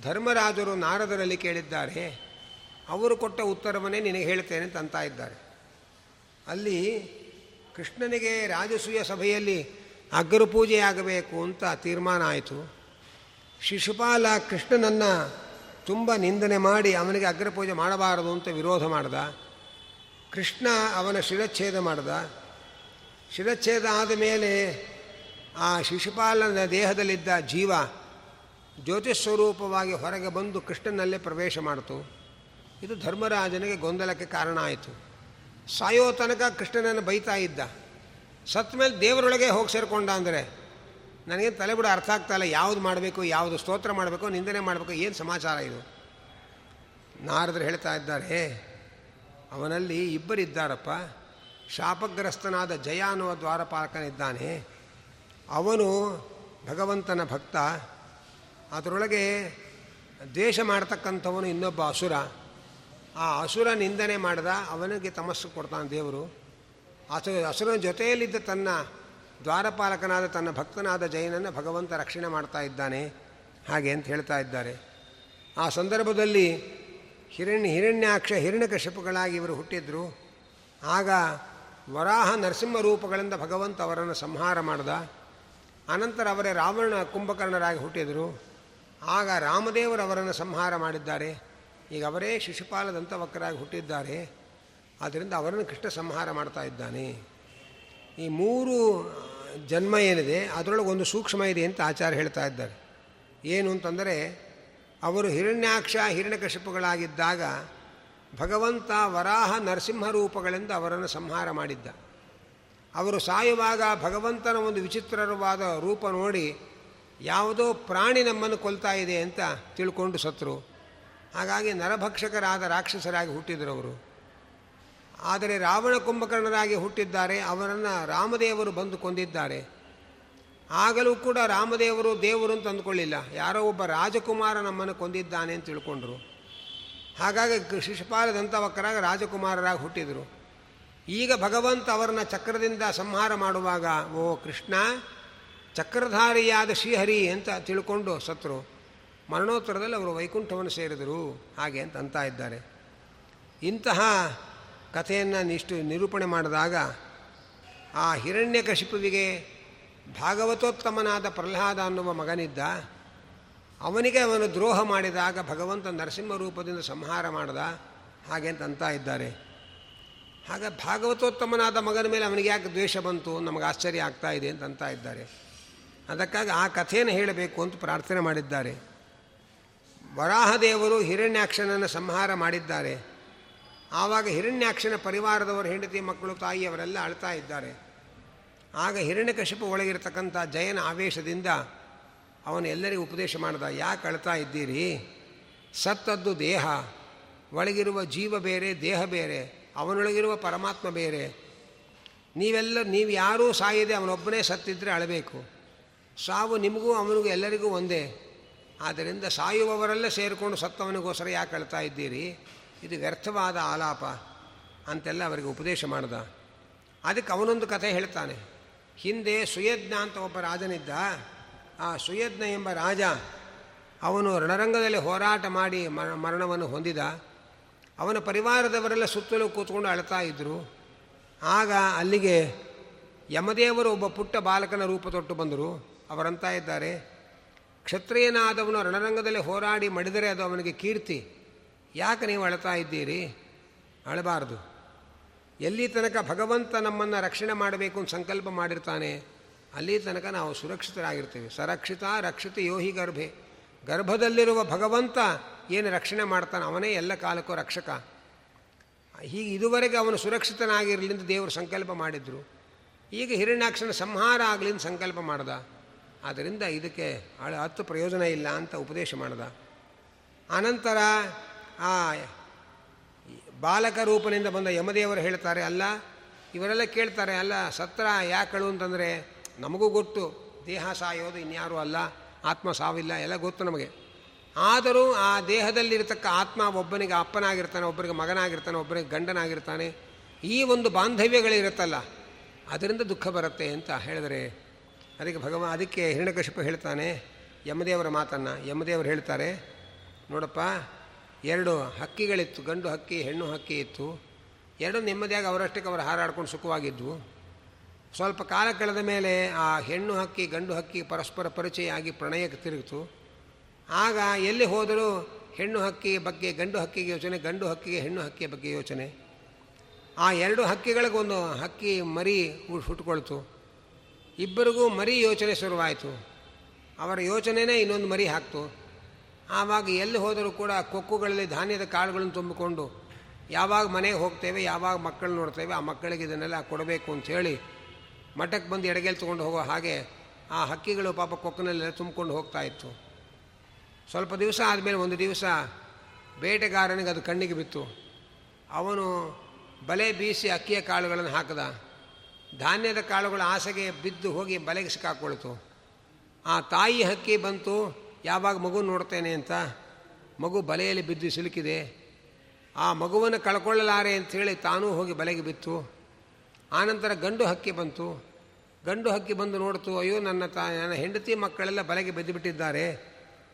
ಧರ್ಮರಾಜರು ನಾರದರಲ್ಲಿ ಕೇಳಿದ್ದಾರೆ. ಅವರು ಕೊಟ್ಟ ಉತ್ತರವನ್ನೇ ನಿನಗೆ ಹೇಳ್ತೇನೆ ಅಂತ ಇದ್ದಾರೆ. ಅಲ್ಲಿ ಕೃಷ್ಣನಿಗೆ ರಾಜಸೂಯ ಸಭೆಯಲ್ಲಿ ಪೂಜೆಯಾಗಬೇಕು ಅಂತ ತೀರ್ಮಾನ ಆಯಿತು. ಶಿಶುಪಾಲ ಕೃಷ್ಣನನ್ನು ತುಂಬ ನಿಂದನೆ ಮಾಡಿ ಅವನಿಗೆ ಅಗ್ರಪೂಜೆ ಮಾಡಬಾರದು ಅಂತ ವಿರೋಧ ಮಾಡ್ದ. ಕೃಷ್ಣ ಅವನ ಶಿರಚ್ಛೇದ ಮಾಡ್ದ. ಶಿರಚ್ಛೇದ ಆದ ಮೇಲೆ ಆ ಶಿಶುಪಾಲನ ದೇಹದಲ್ಲಿದ್ದ ಜೀವ ಜ್ಯೋತಿಸ್ವರೂಪವಾಗಿ ಹೊರಗೆ ಬಂದು ಕೃಷ್ಣನಲ್ಲೇ ಪ್ರವೇಶ ಮಾಡಿತು. ಇದು ಧರ್ಮರಾಜನಿಗೆ ಗೊಂದಲಕ್ಕೆ ಕಾರಣ ಆಯಿತು. ಸಾಯೋ ತನಕ ಕೃಷ್ಣನನ್ನು ಬೈತಾ ಇದ್ದ. ಸತ್ತ ಮೇಲೆ ದೇವರೊಳಗೆ ಹೋಗಿ ಸೇರಿಕೊಂಡ ಅಂದರೆ ನನಗೆ ತಲೆಬಿಡ ಅರ್ಥ ಆಗ್ತಾ ಇಲ್ಲ, ಯಾವುದು ಮಾಡಬೇಕು, ಯಾವುದು ಸ್ತೋತ್ರ ಮಾಡಬೇಕು, ನಿಂದನೆ ಮಾಡಬೇಕು, ಏನು ಸಮಾಚಾರ ಇದು? ನಾರದರು ಹೇಳ್ತಾ ಇದ್ದಾರೆ, ಅವನಲ್ಲಿ ಇಬ್ಬರಿದ್ದಾರಪ್ಪ. ಶಾಪಗ್ರಸ್ತನಾದ ಜಯ ಅನ್ನುವ ದ್ವಾರಪಾಲಕನಿದ್ದಾನೆ. ಅವನು ಭಗವಂತನ ಭಕ್ತ. ಅದರೊಳಗೆ ದ್ವೇಷ ಮಾಡ್ತಕ್ಕಂಥವನು ಇನ್ನೊಬ್ಬ ಅಸುರ. ಆ ಅಸುರ ನಿಂದನೆ ಮಾಡಿದ, ಅವನಿಗೆ ತಮಸ್ಸು ಕೊಡ್ತಾನೆ ದೇವರು. ಅಸು ಅಸುರನ ಜೊತೆಯಲ್ಲಿದ್ದ ತನ್ನ ದ್ವಾರಪಾಲಕನಾದ, ತನ್ನ ಭಕ್ತನಾದ ಜೈನನ್ನು ಭಗವಂತ ರಕ್ಷಣೆ ಮಾಡ್ತಾ ಇದ್ದಾನೆ. ಹಾಗೆ ಅಂತ ಹೇಳ್ತಾ ಇದ್ದಾರೆ. ಆ ಸಂದರ್ಭದಲ್ಲಿ ಹಿರಣ್ಯ, ಹಿರಣ್ಯಾಕ್ಷ ಹಿರಣ್ಯಕಶಿಪುಗಳಾಗಿ ಇವರು ಹುಟ್ಟಿದ್ರು. ಆಗ ವರಾಹ ನರಸಿಂಹ ರೂಪಗಳಿಂದ ಭಗವಂತ ಅವರನ್ನು ಸಂಹಾರ ಮಾಡಿದ. ಅನಂತರ ಅವರೇ ರಾವಣ ಕುಂಭಕರ್ಣರಾಗಿ ಹುಟ್ಟಿದರು. ಆಗ ರಾಮದೇವರು ಅವರನ್ನು ಸಂಹಾರ ಮಾಡಿದ್ದಾರೆ. ಈಗ ಅವರೇ ಶಿಶುಪಾಲದಂತವಕ್ಕರಾಗಿ ಹುಟ್ಟಿದ್ದಾರೆ. ಆದ್ದರಿಂದ ಅವರನ್ನು ಕೃಷ್ಣ ಸಂಹಾರ ಮಾಡ್ತಾ ಇದ್ದಾನೆ. ಈ ಮೂರು ಜನ್ಮ ಏನಿದೆ, ಅದರೊಳಗೆ ಒಂದು ಸೂಕ್ಷ್ಮ ಇದೆ ಅಂತ ಆಚಾರ್ಯ ಹೇಳ್ತಾ ಇದ್ದಾರೆ. ಏನು ಅಂತಂದರೆ, ಅವರು ಹಿರಣ್ಯಾಕ್ಷ ಹಿರಣ್ಯಕಶಿಪುಗಳಾಗಿದ್ದಾಗ ಭಗವಂತ ವರಾಹ ನರಸಿಂಹ ರೂಪಗಳಿಂದ ಅವರನ್ನು ಸಂಹಾರ ಮಾಡಿದ್ದ. ಅವರು ಸಾಯುವಾಗ ಭಗವಂತನ ಒಂದು ವಿಚಿತ್ರವಾದ ರೂಪ ನೋಡಿ, ಯಾವುದೋ ಪ್ರಾಣಿ ನಮ್ಮನ್ನು ಕೊಲ್ತಾ ಇದೆ ಅಂತ ತಿಳ್ಕೊಂಡು ಸತ್ರು. ಹಾಗಾಗಿ ನರಭಕ್ಷಕರಾದ ರಾಕ್ಷಸರಾಗಿ ಹುಟ್ಟಿದರು ಅವರು ಆದರೆ ರಾವಣ ಕುಂಭಕರ್ಣರಾಗಿ ಹುಟ್ಟಿದ್ದಾರೆ, ಅವರನ್ನು ರಾಮದೇವರು ಬಂದು ಕೊಂದಿದ್ದಾರೆ. ಆಗಲೂ ಕೂಡ ರಾಮದೇವರು ದೇವರು ಅಂತ ಅಂದ್ಕೊಳ್ಳಿಲ್ಲ. ಯಾರೋ ಒಬ್ಬ ರಾಜಕುಮಾರ ನಮ್ಮನ್ನು ಕೊಂದಿದ್ದಾನೆ ಅಂತ ತಿಳ್ಕೊಂಡ್ರು. ಹಾಗಾಗಿ ಶಿಶುಪಾಲದಂತವಕ್ಕರಾಗ ರಾಜಕುಮಾರರಾಗಿ ಹುಟ್ಟಿದರು. ಈಗ ಭಗವಂತ ಅವರನ್ನ ಚಕ್ರದಿಂದ ಸಂಹಾರ ಮಾಡುವಾಗ, ಓ ಕೃಷ್ಣ, ಚಕ್ರಧಾರಿಯಾದ ಶ್ರೀಹರಿ ಅಂತ ತಿಳ್ಕೊಂಡು ಸತ್ರು. ಮರಣೋತ್ತರದಲ್ಲಿ ಅವರು ವೈಕುಂಠವನ್ನು ಸೇರಿದರು. ಹಾಗೆ ಅಂತ ಅಂತ ಇದ್ದಾರೆ. ಇಂತಹ ಕಥೆಯನ್ನು ನಿಷ್ಟು ನಿರೂಪಣೆ ಮಾಡಿದಾಗ ಆ ಹಿರಣ್ಯಕಶಿಪುವಿಗೆ ಭಾಗವತೋತ್ತಮನಾದ ಪ್ರಹ್ಲಾದ ಅನ್ನುವ ಮಗನಿದ್ದ. ಅವನಿಗೆ ಅವನು ದ್ರೋಹ ಮಾಡಿದಾಗ ಭಗವಂತ ನರಸಿಂಹ ರೂಪದಿಂದ ಸಂಹಾರ ಮಾಡಿದ. ಹಾಗೆ ಅಂತ ಅಂತ ಇದ್ದಾರೆ. ಹಾಗೆ ಭಾಗವತೋತ್ತಮನಾದ ಮಗನ ಮೇಲೆ ಅವನಿಗೆ ಯಾಕೆ ದ್ವೇಷ ಬಂತು? ನಮಗೆ ಆಶ್ಚರ್ಯ ಆಗ್ತಾ ಇದೆ ಅಂತ ಅಂತ ಇದ್ದಾರೆ. ಅದಕ್ಕಾಗಿ ಆ ಕಥೆಯನ್ನು ಹೇಳಬೇಕು ಅಂತ ಪ್ರಾರ್ಥನೆ ಮಾಡಿದ್ದಾರೆ. ವರಾಹದೇವರು ಹಿರಣ್ಯಾಕ್ಷನನ್ನು ಸಂಹಾರ ಮಾಡಿದ್ದಾರೆ. ಆವಾಗ ಹಿರಣ್ಯಾಕ್ಷನ ಪರಿವಾರದವರು ಹೆಂಡತಿ ಮಕ್ಕಳು ತಾಯಿಯವರೆಲ್ಲ ಅಳ್ತಾ ಇದ್ದಾರೆ. ಆಗ ಹಿರಣ್ಯಕಶಿಪು ಒಳಗಿರತಕ್ಕಂಥ ಜಯನ ಆವೇಶದಿಂದ ಅವನು ಎಲ್ಲರಿಗೂ ಉಪದೇಶ ಮಾಡಿದ, ಯಾಕೆ ಅಳ್ತಾ ಇದ್ದೀರಿ? ಸತ್ತದ್ದು ದೇಹ, ಒಳಗಿರುವ ಜೀವ ಬೇರೆ, ದೇಹ ಬೇರೆ, ಅವನೊಳಗಿರುವ ಪರಮಾತ್ಮ ಬೇರೆ. ನೀವೆಲ್ಲ, ನೀವು ಯಾರೂ ಸಾಯದೆ ಅವನೊಬ್ಬನೇ ಸತ್ತಿದ್ದರೆ ಅಳಬೇಕು. ಸಾವು ನಿಮಗೂ, ಅವನಿಗೂ ಎಲ್ಲರಿಗೂ ಒಂದೇ. ಆದ್ದರಿಂದ ಸಾಯುವವರೆಲ್ಲ ಸೇರಿಕೊಂಡು ಸತ್ತವನಿಗೋಸ್ಕರ ಯಾಕೆ ಹೇಳ್ತಾ ಇದ್ದೀರಿ? ಇದು ವ್ಯರ್ಥವಾದ ಆಲಾಪ ಅಂತೆಲ್ಲ ಅವರಿಗೆ ಉಪದೇಶ ಮಾಡ್ದ. ಅದಕ್ಕೆ ಅವನೊಂದು ಕಥೆ ಹೇಳ್ತಾನೆ. ಹಿಂದೆ ಸುಯಜ್ಞ ಅಂತ ಒಬ್ಬ ರಾಜನಿದ್ದ. ಆ ಸುಯಜ್ಞ ಎಂಬ ರಾಜ ಅವನು ರಣರಂಗದಲ್ಲಿ ಹೋರಾಟ ಮಾಡಿ ಮರಣವನ್ನು ಹೊಂದಿದ. ಅವನ ಪರಿವಾರದವರೆಲ್ಲ ಸುತ್ತಲೂ ಕೂತ್ಕೊಂಡು ಅಳ್ತಾ ಇದ್ದರು ಆಗ ಅಲ್ಲಿಗೆ ಯಮದೇವರು ಒಬ್ಬ ಪುಟ್ಟ ಬಾಲಕನ ರೂಪ ತೊಟ್ಟು ಬಂದರು. ಅವರಂತ ಇದ್ದಾರೆ. ಕ್ಷತ್ರಿಯನಾದವನು ರಣರಂಗದಲ್ಲಿ ಹೋರಾಡಿ ಮಡಿದರೆ ಅದು ಅವನಿಗೆ ಕೀರ್ತಿ. ಯಾಕೆ ನೀವು ಅಳ್ತಾ ಇದ್ದೀರಿ? ಅಳಬಾರ್ದು. ಎಲ್ಲಿ ತನಕ ಭಗವಂತ ನಮ್ಮನ್ನು ರಕ್ಷಣೆ ಮಾಡಬೇಕು ಅಂತ ಸಂಕಲ್ಪ ಮಾಡಿರ್ತಾನೆ, ಅಲ್ಲಿ ತನಕ ನಾವು ಸುರಕ್ಷಿತರಾಗಿರ್ತೀವಿ. ಸರಕ್ಷಿತ, ರಕ್ಷಿತ ಯೋಹಿ ಗರ್ಭೆ. ಗರ್ಭದಲ್ಲಿರುವ ಭಗವಂತ ಏನು ರಕ್ಷಣೆ ಮಾಡ್ತಾನೆ? ಅವನೇ ಎಲ್ಲ ಕಾಲಕ್ಕೂ ರಕ್ಷಕ. ಹೀಗೆ ಇದುವರೆಗೆ ಅವನು ಸುರಕ್ಷಿತನಾಗಿರಲಿ ಅಂತ ದೇವರು ಸಂಕಲ್ಪ ಮಾಡಿದ್ರು. ಈಗ ಹಿರಣ್ಯಾಕ್ಷನ ಸಂಹಾರ ಆಗಲಿ ಅಂತ ಸಂಕಲ್ಪ ಮಾಡ್ದ. ಆದ್ದರಿಂದ ಇದಕ್ಕೆ ಹತ್ತು ಪ್ರಯೋಜನ ಇಲ್ಲ ಅಂತ ಉಪದೇಶ ಮಾಡಿದ. ಅನಂತರ ಆ ಬಾಲಕ ರೂಪನಿಂದ ಬಂದ ಯಮದೇವರು ಹೇಳ್ತಾರೆ, ಅಲ್ಲ, ಇವರೆಲ್ಲ ಕೇಳ್ತಾರೆ, ಅಲ್ಲ, ಸತ್ರ ಯಾಕಳು ಅಂತಂದರೆ ನಮಗೂ ಗೊತ್ತು, ದೇಹ ಸಾಯೋದು ಇನ್ಯಾರೂ ಅಲ್ಲ, ಆತ್ಮ ಸಾವಿಲ್ಲ, ಎಲ್ಲ ಗೊತ್ತು ನಮಗೆ. ಆದರೂ ಆ ದೇಹದಲ್ಲಿರತಕ್ಕ ಆತ್ಮ ಒಬ್ಬನಿಗೆ ಅಪ್ಪನಾಗಿರ್ತಾನೆ, ಒಬ್ಬರಿಗೆ ಮಗನಾಗಿರ್ತಾನೆ, ಒಬ್ಬರಿಗೆ ಗಂಡನಾಗಿರ್ತಾನೆ, ಈ ಒಂದು ಬಾಂಧವ್ಯಗಳಿರುತ್ತಲ್ಲ, ಅದರಿಂದ ದುಃಖ ಬರುತ್ತೆ ಅಂತ ಹೇಳಿದರೆ ಅದಕ್ಕೆ ಭಗವ, ಅದಕ್ಕೆ ಹಿರಣ್ಯಕಶಿಪ ಹೇಳ್ತಾನೆ, ಯಮದೇವರ ಮಾತನ್ನು, ಯಮದೇವರು ಹೇಳ್ತಾರೆ, ನೋಡಪ್ಪ, ಎರಡು ಹಕ್ಕಿಗಳಿತ್ತು, ಗಂಡು ಹಕ್ಕಿ, ಹೆಣ್ಣು ಹಕ್ಕಿ ಇತ್ತು. ಎರಡು ನೆಮ್ಮದಿಯಾಗಿ ಅವರಷ್ಟಕ್ಕೆ ಅವರು ಹಾರಾಡ್ಕೊಂಡು ಸುಖವಾಗಿದ್ವು. ಸ್ವಲ್ಪ ಕಾಲ ಕಳೆದ ಮೇಲೆ ಆ ಹೆಣ್ಣು ಹಕ್ಕಿ, ಗಂಡು ಹಕ್ಕಿ ಪರಸ್ಪರ ಪರಿಚಯ ಆಗಿ ಪ್ರಣಯಕ್ಕೆ ತಿರುಗಿತು. ಆಗ ಎಲ್ಲಿ ಹೋದರೂ ಹೆಣ್ಣು ಹಕ್ಕಿ ಬಗ್ಗೆ, ಗಂಡು ಹಕ್ಕಿಗೆ ಯೋಚನೆ, ಗಂಡು ಹಕ್ಕಿಗೆ ಹೆಣ್ಣು ಹಕ್ಕಿಯ ಬಗ್ಗೆ ಯೋಚನೆ. ಆ ಎರಡು ಹಕ್ಕಿಗಳಿಗೊಂದು ಹಕ್ಕಿ ಮರಿ ಹುಟ್ಕೊಳ್ತು. ಇಬ್ಬರಿಗೂ ಮರಿ ಯೋಚನೆ ಶುರುವಾಯಿತು. ಅವರ ಯೋಚನೆಯೇ ಇನ್ನೊಂದು ಮರಿ ಹಾಕ್ತು. ಆವಾಗ ಎಲ್ಲಿ ಹೋದರೂ ಕೂಡ ಕೊಕ್ಕುಗಳಲ್ಲಿ ಧಾನ್ಯದ ಕಾಳುಗಳನ್ನು ತುಂಬಿಕೊಂಡು, ಯಾವಾಗ ಮನೆಗೆ ಹೋಗ್ತೇವೆ, ಯಾವಾಗ ಮಕ್ಕಳು ನೋಡ್ತೇವೆ, ಆ ಮಕ್ಕಳಿಗೆ ಇದನ್ನೆಲ್ಲ ಕೊಡಬೇಕು ಅಂಥೇಳಿ ಮಠಕ್ಕೆ ಬಂದು ಎಡಗೇಲಿ ತೊಗೊಂಡು ಹೋಗೋ ಹಾಗೆ ಆ ಹಕ್ಕಿಗಳು ಪಾಪ ಕೊಕ್ಕನಲ್ಲೆಲ್ಲ ತುಂಬಿಕೊಂಡು ಹೋಗ್ತಾ ಇತ್ತು. ಸ್ವಲ್ಪ ದಿವಸ ಆದಮೇಲೆ ಒಂದು ದಿವಸ ಬೇಟೆಗಾರನಿಗೆ ಅದು ಕಣ್ಣಿಗೆ ಬಿತ್ತು. ಅವನು ಬಲೆ ಬೀಸಿ ಅಕ್ಕಿಯ ಕಾಳುಗಳನ್ನು ಹಾಕಿದ. ಧಾನ್ಯದ ಕಾಳುಗಳು ಆಸೆಗೆ ಬಿದ್ದು ಹೋಗಿ ಬಲೆಗೆ ಸಿಕ್ಕಾಕೊಳ್ತು. ಆ ತಾಯಿ ಹಕ್ಕಿ ಬಂತು, ಯಾವಾಗ ಮಗು ನೋಡ್ತೇನೆ ಅಂತ. ಮಗು ಬಲೆಯಲ್ಲಿ ಬಿದ್ದು ಸಿಲುಕಿದೆ. ಆ ಮಗುವನ್ನು ಕಳ್ಕೊಳ್ಳಲಾರೆ ಅಂಥೇಳಿ ತಾನೂ ಹೋಗಿ ಬಲೆಗೆ ಬಿತ್ತು. ಆನಂತರ ಗಂಡು ಹಕ್ಕಿ ಬಂತು. ಗಂಡು ಹಕ್ಕಿ ಬಂದು ನೋಡ್ತು, ಅಯ್ಯೋ, ನನ್ನ ತಾ, ನನ್ನ ಹೆಂಡತಿ ಮಕ್ಕಳೆಲ್ಲ ಬಲೆಗೆ ಬಿದ್ದುಬಿಟ್ಟಿದ್ದಾರೆ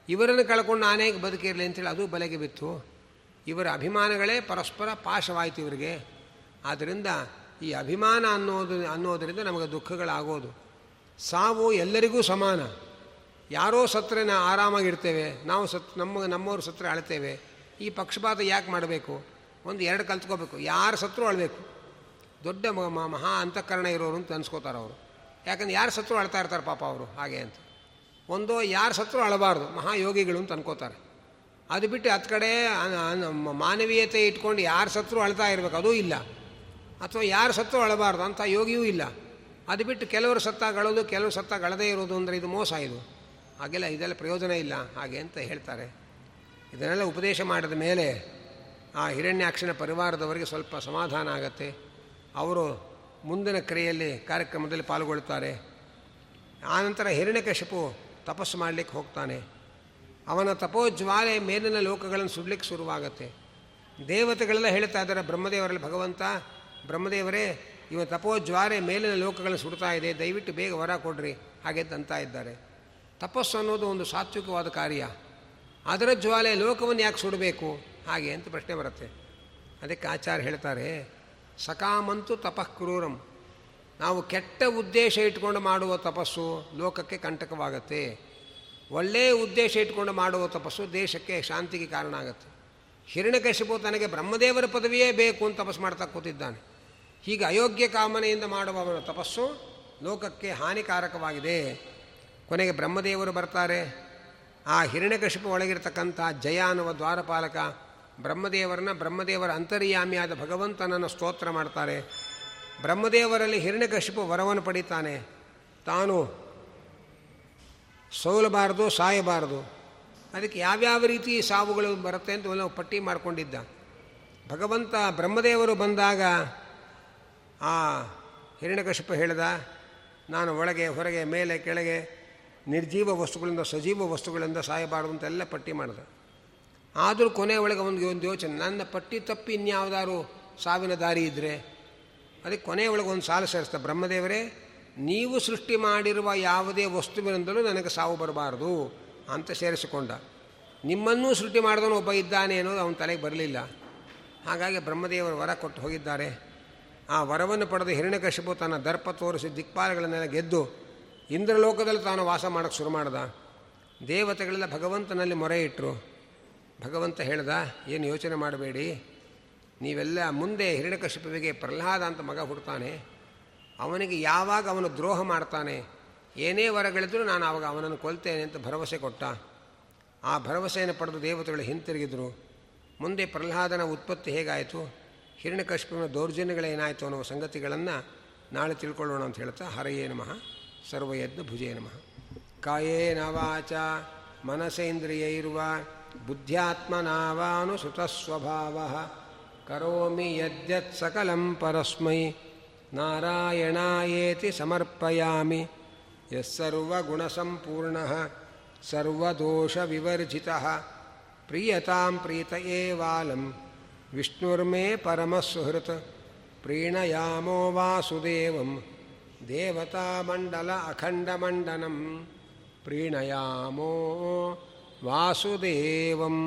ಇವರನ್ನು ಕಳ್ಕೊಂಡು ನಾನೇ ಬದುಕಿರಲಿ ಅಂತೇಳಿ ಅದು ಬಲೆಗೆ ಬಿತ್ತು. ಇವರ ಅಭಿಮಾನಗಳೇ ಪರಸ್ಪರ ಪಾಶವಾಯಿತು ಇವರಿಗೆ. ಆದ್ದರಿಂದ ಈ ಅಭಿಮಾನ ಅನ್ನೋದು, ಅನ್ನೋದರಿಂದ ನಮಗೆ ದುಃಖಗಳಾಗೋದು. ಸಾವು ಎಲ್ಲರಿಗೂ ಸಮಾನ. ಯಾರೋ ಸತ್ತರೆ ನಾವು ಆರಾಮಾಗಿರ್ತೇವೆ, ನಾವು ಸತ್, ನಮ್ಮ, ನಮ್ಮವರು ಸತ್ತರೆ ಅಳ್ತೇವೆ, ಈ ಪಕ್ಷಪಾತ ಯಾಕೆ ಮಾಡಬೇಕು? ಒಂದು ಎರಡು ಕಲ್ತ್ಕೋಬೇಕು. ಯಾರು ಸತ್ರು ಅಳಬೇಕು? ದೊಡ್ಡ ಮಹಾ ಅಂತಃಕರಣ ಇರೋರು ಅಂತ ಅನ್ಸ್ಕೋತಾರೆ ಅವರು. ಯಾಕಂದ್ರೆ ಯಾರು ಸತ್ರು ಅಳ್ತಾ ಇರ್ತಾರೆ ಪಾಪ ಅವರು ಹಾಗೆ ಅಂತ. ಒಂದೋ ಯಾರು ಸತ್ರು ಅಳಬಾರ್ದು, ಮಹಾಯೋಗಿಗಳು ಅಂತ ಅನ್ಕೋತಾರೆ. ಅದು ಬಿಟ್ಟು ಹತ್ತು ಕಡೆ ಮಾನವೀಯತೆ ಇಟ್ಕೊಂಡು ಯಾರು ಸತ್ರು ಅಳ್ತಾ ಇರಬೇಕು, ಅದೂ ಇಲ್ಲ. ಅಥವಾ ಯಾರು ಸತ್ತು ಅಳಬಾರ್ದು ಅಂತ ಯೋಗಿಯೂ ಇಲ್ಲ. ಅದು ಬಿಟ್ಟು ಕೆಲವರು ಸತ್ತಾಗಳೋದು ಕೆಲವರು ಸತ್ತಾಗಳದೇ ಇರೋದು ಅಂದರೆ ಇದು ಮೋಸ ಇದು. ಹಾಗೆಲ್ಲ ಇದೆಲ್ಲ ಪ್ರಯೋಜನ ಇಲ್ಲ ಹಾಗೆ ಅಂತ ಹೇಳ್ತಾರೆ. ಇದನ್ನೆಲ್ಲ ಉಪದೇಶ ಮಾಡಿದ ಮೇಲೆ ಆ ಹಿರಣ್ಯಾಕ್ಷನ ಪರಿವಾರದವರಿಗೆ ಸ್ವಲ್ಪ ಸಮಾಧಾನ ಆಗತ್ತೆ. ಅವರು ಮುಂದಿನ ಕ್ರಿಯೆಯಲ್ಲಿ ಕಾರ್ಯಕ್ರಮದಲ್ಲಿ ಪಾಲ್ಗೊಳ್ತಾರೆ ಆನಂತರ ಹಿರಣ್ಯಕಶಿಪು ತಪಸ್ಸು ಮಾಡಲಿಕ್ಕೆ ಹೋಗ್ತಾನೆ. ಅವನ ತಪೋಜ್ವಾಲೆ ಮೇಲಿನ ಲೋಕಗಳನ್ನು ಸುಡ್ಲಿಕ್ಕೆ ಶುರುವಾಗತ್ತೆ. ದೇವತೆಗಳೆಲ್ಲ ಹೇಳ್ತಾ ಇದ್ದಾರೆ, ಬ್ರಹ್ಮದೇವರಲ್ಲಿ ಭಗವಂತ ಬ್ರಹ್ಮದೇವರೇ, ಇವ ತಪೋಜ್ವಾರೆ ಮೇಲಿನ ಲೋಕಗಳನ್ನು ಸುಡ್ತಾ ಇದೆ, ದಯವಿಟ್ಟು ಬೇಗ ವರ ಕೊಡ್ರಿ, ಹಾಗೆ ಅಂತ ಇದ್ದಾರೆ. ತಪಸ್ಸು ಅನ್ನೋದು ಒಂದು ಸಾತ್ವಿಕವಾದ ಕಾರ್ಯ. ಅದರ ಜ್ವಾಲೆ ಲೋಕವನ್ನು ಯಾಕೆ ಸುಡಬೇಕು? ಹಾಗೆ ಅಂತ ಪ್ರಶ್ನೆ ಬರುತ್ತೆ. ಅದಕ್ಕೆ ಆಚಾರ್ಯ ಹೇಳ್ತಾರೆ, ಸಕಾಮಂತು ತಪಃ ಕ್ರೂರಂ. ನಾವು ಕೆಟ್ಟ ಉದ್ದೇಶ ಇಟ್ಕೊಂಡು ಮಾಡುವ ತಪಸ್ಸು ಲೋಕಕ್ಕೆ ಕಂಟಕವಾಗತ್ತೆ. ಒಳ್ಳೆಯ ಉದ್ದೇಶ ಇಟ್ಕೊಂಡು ಮಾಡುವ ತಪಸ್ಸು ದೇಶಕ್ಕೆ ಶಾಂತಿಗೆ ಕಾರಣ ಆಗುತ್ತೆ. ಹಿರಣ್ಯಕಶಿಪು ತನಗೆ ಬ್ರಹ್ಮದೇವರ ಪದವಿಯೇ ಬೇಕು ಅಂತ ತಪಸ್ಸು ಮಾಡ್ತಾ ಕೂತಿದ್ದಾನೆ. ಹೀಗೆ ಅಯೋಗ್ಯ ಕಾಮನೆಯಿಂದ ಮಾಡುವವನ ತಪಸ್ಸು ಲೋಕಕ್ಕೆ ಹಾನಿಕಾರಕವಾಗಿದೆ. ಕೊನೆಗೆ ಬ್ರಹ್ಮದೇವರು ಬರ್ತಾರೆ. ಆ ಹಿರಣ್ಯಕಶಿಪ ಒಳಗಿರ್ತಕ್ಕಂಥ ಜಯ ಅನ್ನುವ ದ್ವಾರಪಾಲಕ ಬ್ರಹ್ಮದೇವರನ್ನ ಬ್ರಹ್ಮದೇವರ ಅಂತರ್ಯಾಮಿಯಾದ ಭಗವಂತನನ್ನು ಸ್ತೋತ್ರ ಮಾಡ್ತಾರೆ. ಬ್ರಹ್ಮದೇವರಲ್ಲಿ ಹಿರಣ್ಯಕಶಿಪು ವರವನ್ನು ಪಡಿತಾನೆ. ತಾನು ಸೋಲಬಾರದು, ಸಾಯಬಾರದು. ಅದಕ್ಕೆ ಯಾವ್ಯಾವ ರೀತಿ ಸಾವುಗಳು ಬರುತ್ತೆ ಅಂತ ನಾವು ಪಟ್ಟಿ ಮಾಡಿಕೊಂಡಿದ್ದ. ಭಗವಂತ ಬ್ರಹ್ಮದೇವರು ಬಂದಾಗ ಆ ಹಿರಣ್ಯಕಶಿಪ ಹೇಳಿದ, ನಾನು ಒಳಗೆ, ಹೊರಗೆ, ಮೇಲೆ, ಕೆಳಗೆ, ನಿರ್ಜೀವ ವಸ್ತುಗಳಿಂದ, ಸಜೀವ ವಸ್ತುಗಳಿಂದ ಸಾಯಬಾರದು ಅಂತೆಲ್ಲ ಪಟ್ಟಿ ಮಾಡಿದ. ಆದರೂ ಕೊನೆ ಒಳಗೆ ಒಂದು ಒಂದು ಯೋಚನೆ, ನನ್ನ ಪಟ್ಟಿ ತಪ್ಪಿ ಇನ್ಯಾವುದಾದ್ರು ಸಾವಿನ ದಾರಿ ಇದ್ದರೆ ಅದಕ್ಕೆ ಕೊನೆಯ ಒಳಗೆ ಒಂದು ಸಾಲು ಸೇರಿಸ್ತಾ ಬ್ರಹ್ಮದೇವರೇ, ನೀವು ಸೃಷ್ಟಿ ಮಾಡಿರುವ ಯಾವುದೇ ವಸ್ತುವಿನಿಂದಲೂ ನನಗೆ ಸಾವು ಬರಬಾರದು ಅಂತ ಸೇರಿಸಿಕೊಂಡ. ನಿಮ್ಮನ್ನೂ ಸೃಷ್ಟಿ ಮಾಡಿದವನು ಒಬ್ಬ ಇದ್ದಾನೆ ಅನ್ನೋದು ಅವನ ತಲೆಗೆ ಬರಲಿಲ್ಲ. ಹಾಗಾಗಿ ಬ್ರಹ್ಮದೇವರು ವರ ಕೊಟ್ಟು ಹೋಗಿದ್ದಾರೆ. ಆ ವರವನ್ನು ಪಡೆದು ಹಿರಣ್ಯಕಶಿಪು ತನ್ನ ದರ್ಪ ತೋರಿಸಿ ದಿಕ್ಪಾಲಗಳನ್ನೆಲ್ಲ ಗೆದ್ದು ಇಂದ್ರಲೋಕದಲ್ಲಿ ತಾನು ವಾಸ ಮಾಡೋಕ್ಕೆ ಶುರು ಮಾಡ್ದ. ದೇವತೆಗಳೆಲ್ಲ ಭಗವಂತನಲ್ಲಿ ಮೊರೆ ಇಟ್ಟರು ಭಗವಂತ ಹೇಳ್ದ, ಏನು ಯೋಚನೆ ಮಾಡಬೇಡಿ. ನೀವೆಲ್ಲ ಮುಂದೆ ಹಿರಣ್ಯಕಶಿಪುವಿಗೆ ಪ್ರಹ್ಲಾದ ಅಂತ ಮಗ ಹುಡ್ತಾನೆ. ಅವನಿಗೆ ಯಾವಾಗ ಅವನು ದ್ರೋಹ ಮಾಡ್ತಾನೆ, ಏನೇ ವರಗಳಿದ್ರೂ ನಾನು ಆವಾಗ ಅವನನ್ನು ಕೊಲ್ತೇನೆ ಅಂತ ಭರವಸೆ ಕೊಟ್ಟ. ಆ ಭರವಸೆಯನ್ನು ಪಡೆದು ದೇವತೆಗಳು ಹಿಂತಿರುಗಿದರು. ಮುಂದೆ ಪ್ರಹ್ಲಾದನ ಉತ್ಪತ್ತಿ ಹೇಗಾಯಿತು? ಹಿರಣ್ಯಕಶಿಪುವಿನ ದೌರ್ಜನ್ಯಗಳೇನಾಯಿತು ಅನ್ನುವ ಸಂಗತಿಗಳನ್ನು ನಾಳೆ ತಿಳ್ಕೊಳ್ಳೋಣ ಅಂತ ಹೇಳ್ತಾ, ಹರಯೇ ನಮಃ, ಸರ್ವಯಜ್ಞ ಭುಜೇ ನಮಃ. ಕಾಯೇ ನವಾಚ, ಮನಸೇಂದ್ರಿಯೈರ್ವ ಬುದ್ಧ್ಯಾತ್ಮನಾವಾನುಸುತಸ್ವಭಾವ ಕರೋಮಿ ಯದ್ಯತ್ ಸಕಲಂ ಪರಸ್ಮೈ, ನಾರಾಯಣಾಯೇತಿ ಸಮರ್ಪಯಾಮಿ. ಯಸ್ಸರ್ವಗುಣಸಂಪೂರ್ಣ ಸರ್ವದೋಷವಿವರ್ಜಿತ ಪ್ರಿಯತಾಂ ಪ್ರೀತ ಏವಾಲಂ ವಿಷ್ಣುರ್ಮೇ ಪರಮಸುಹೃತ್ ಪ್ರೀಣಯಾಮೋ ವಾಸುದೇವಂ ದೇವತಾಮಂಡಲ ಅಖಂಡಮಂಡನಂ ಪ್ರೀಣಯಾಮೋ ವಾಸುದೇವಂ.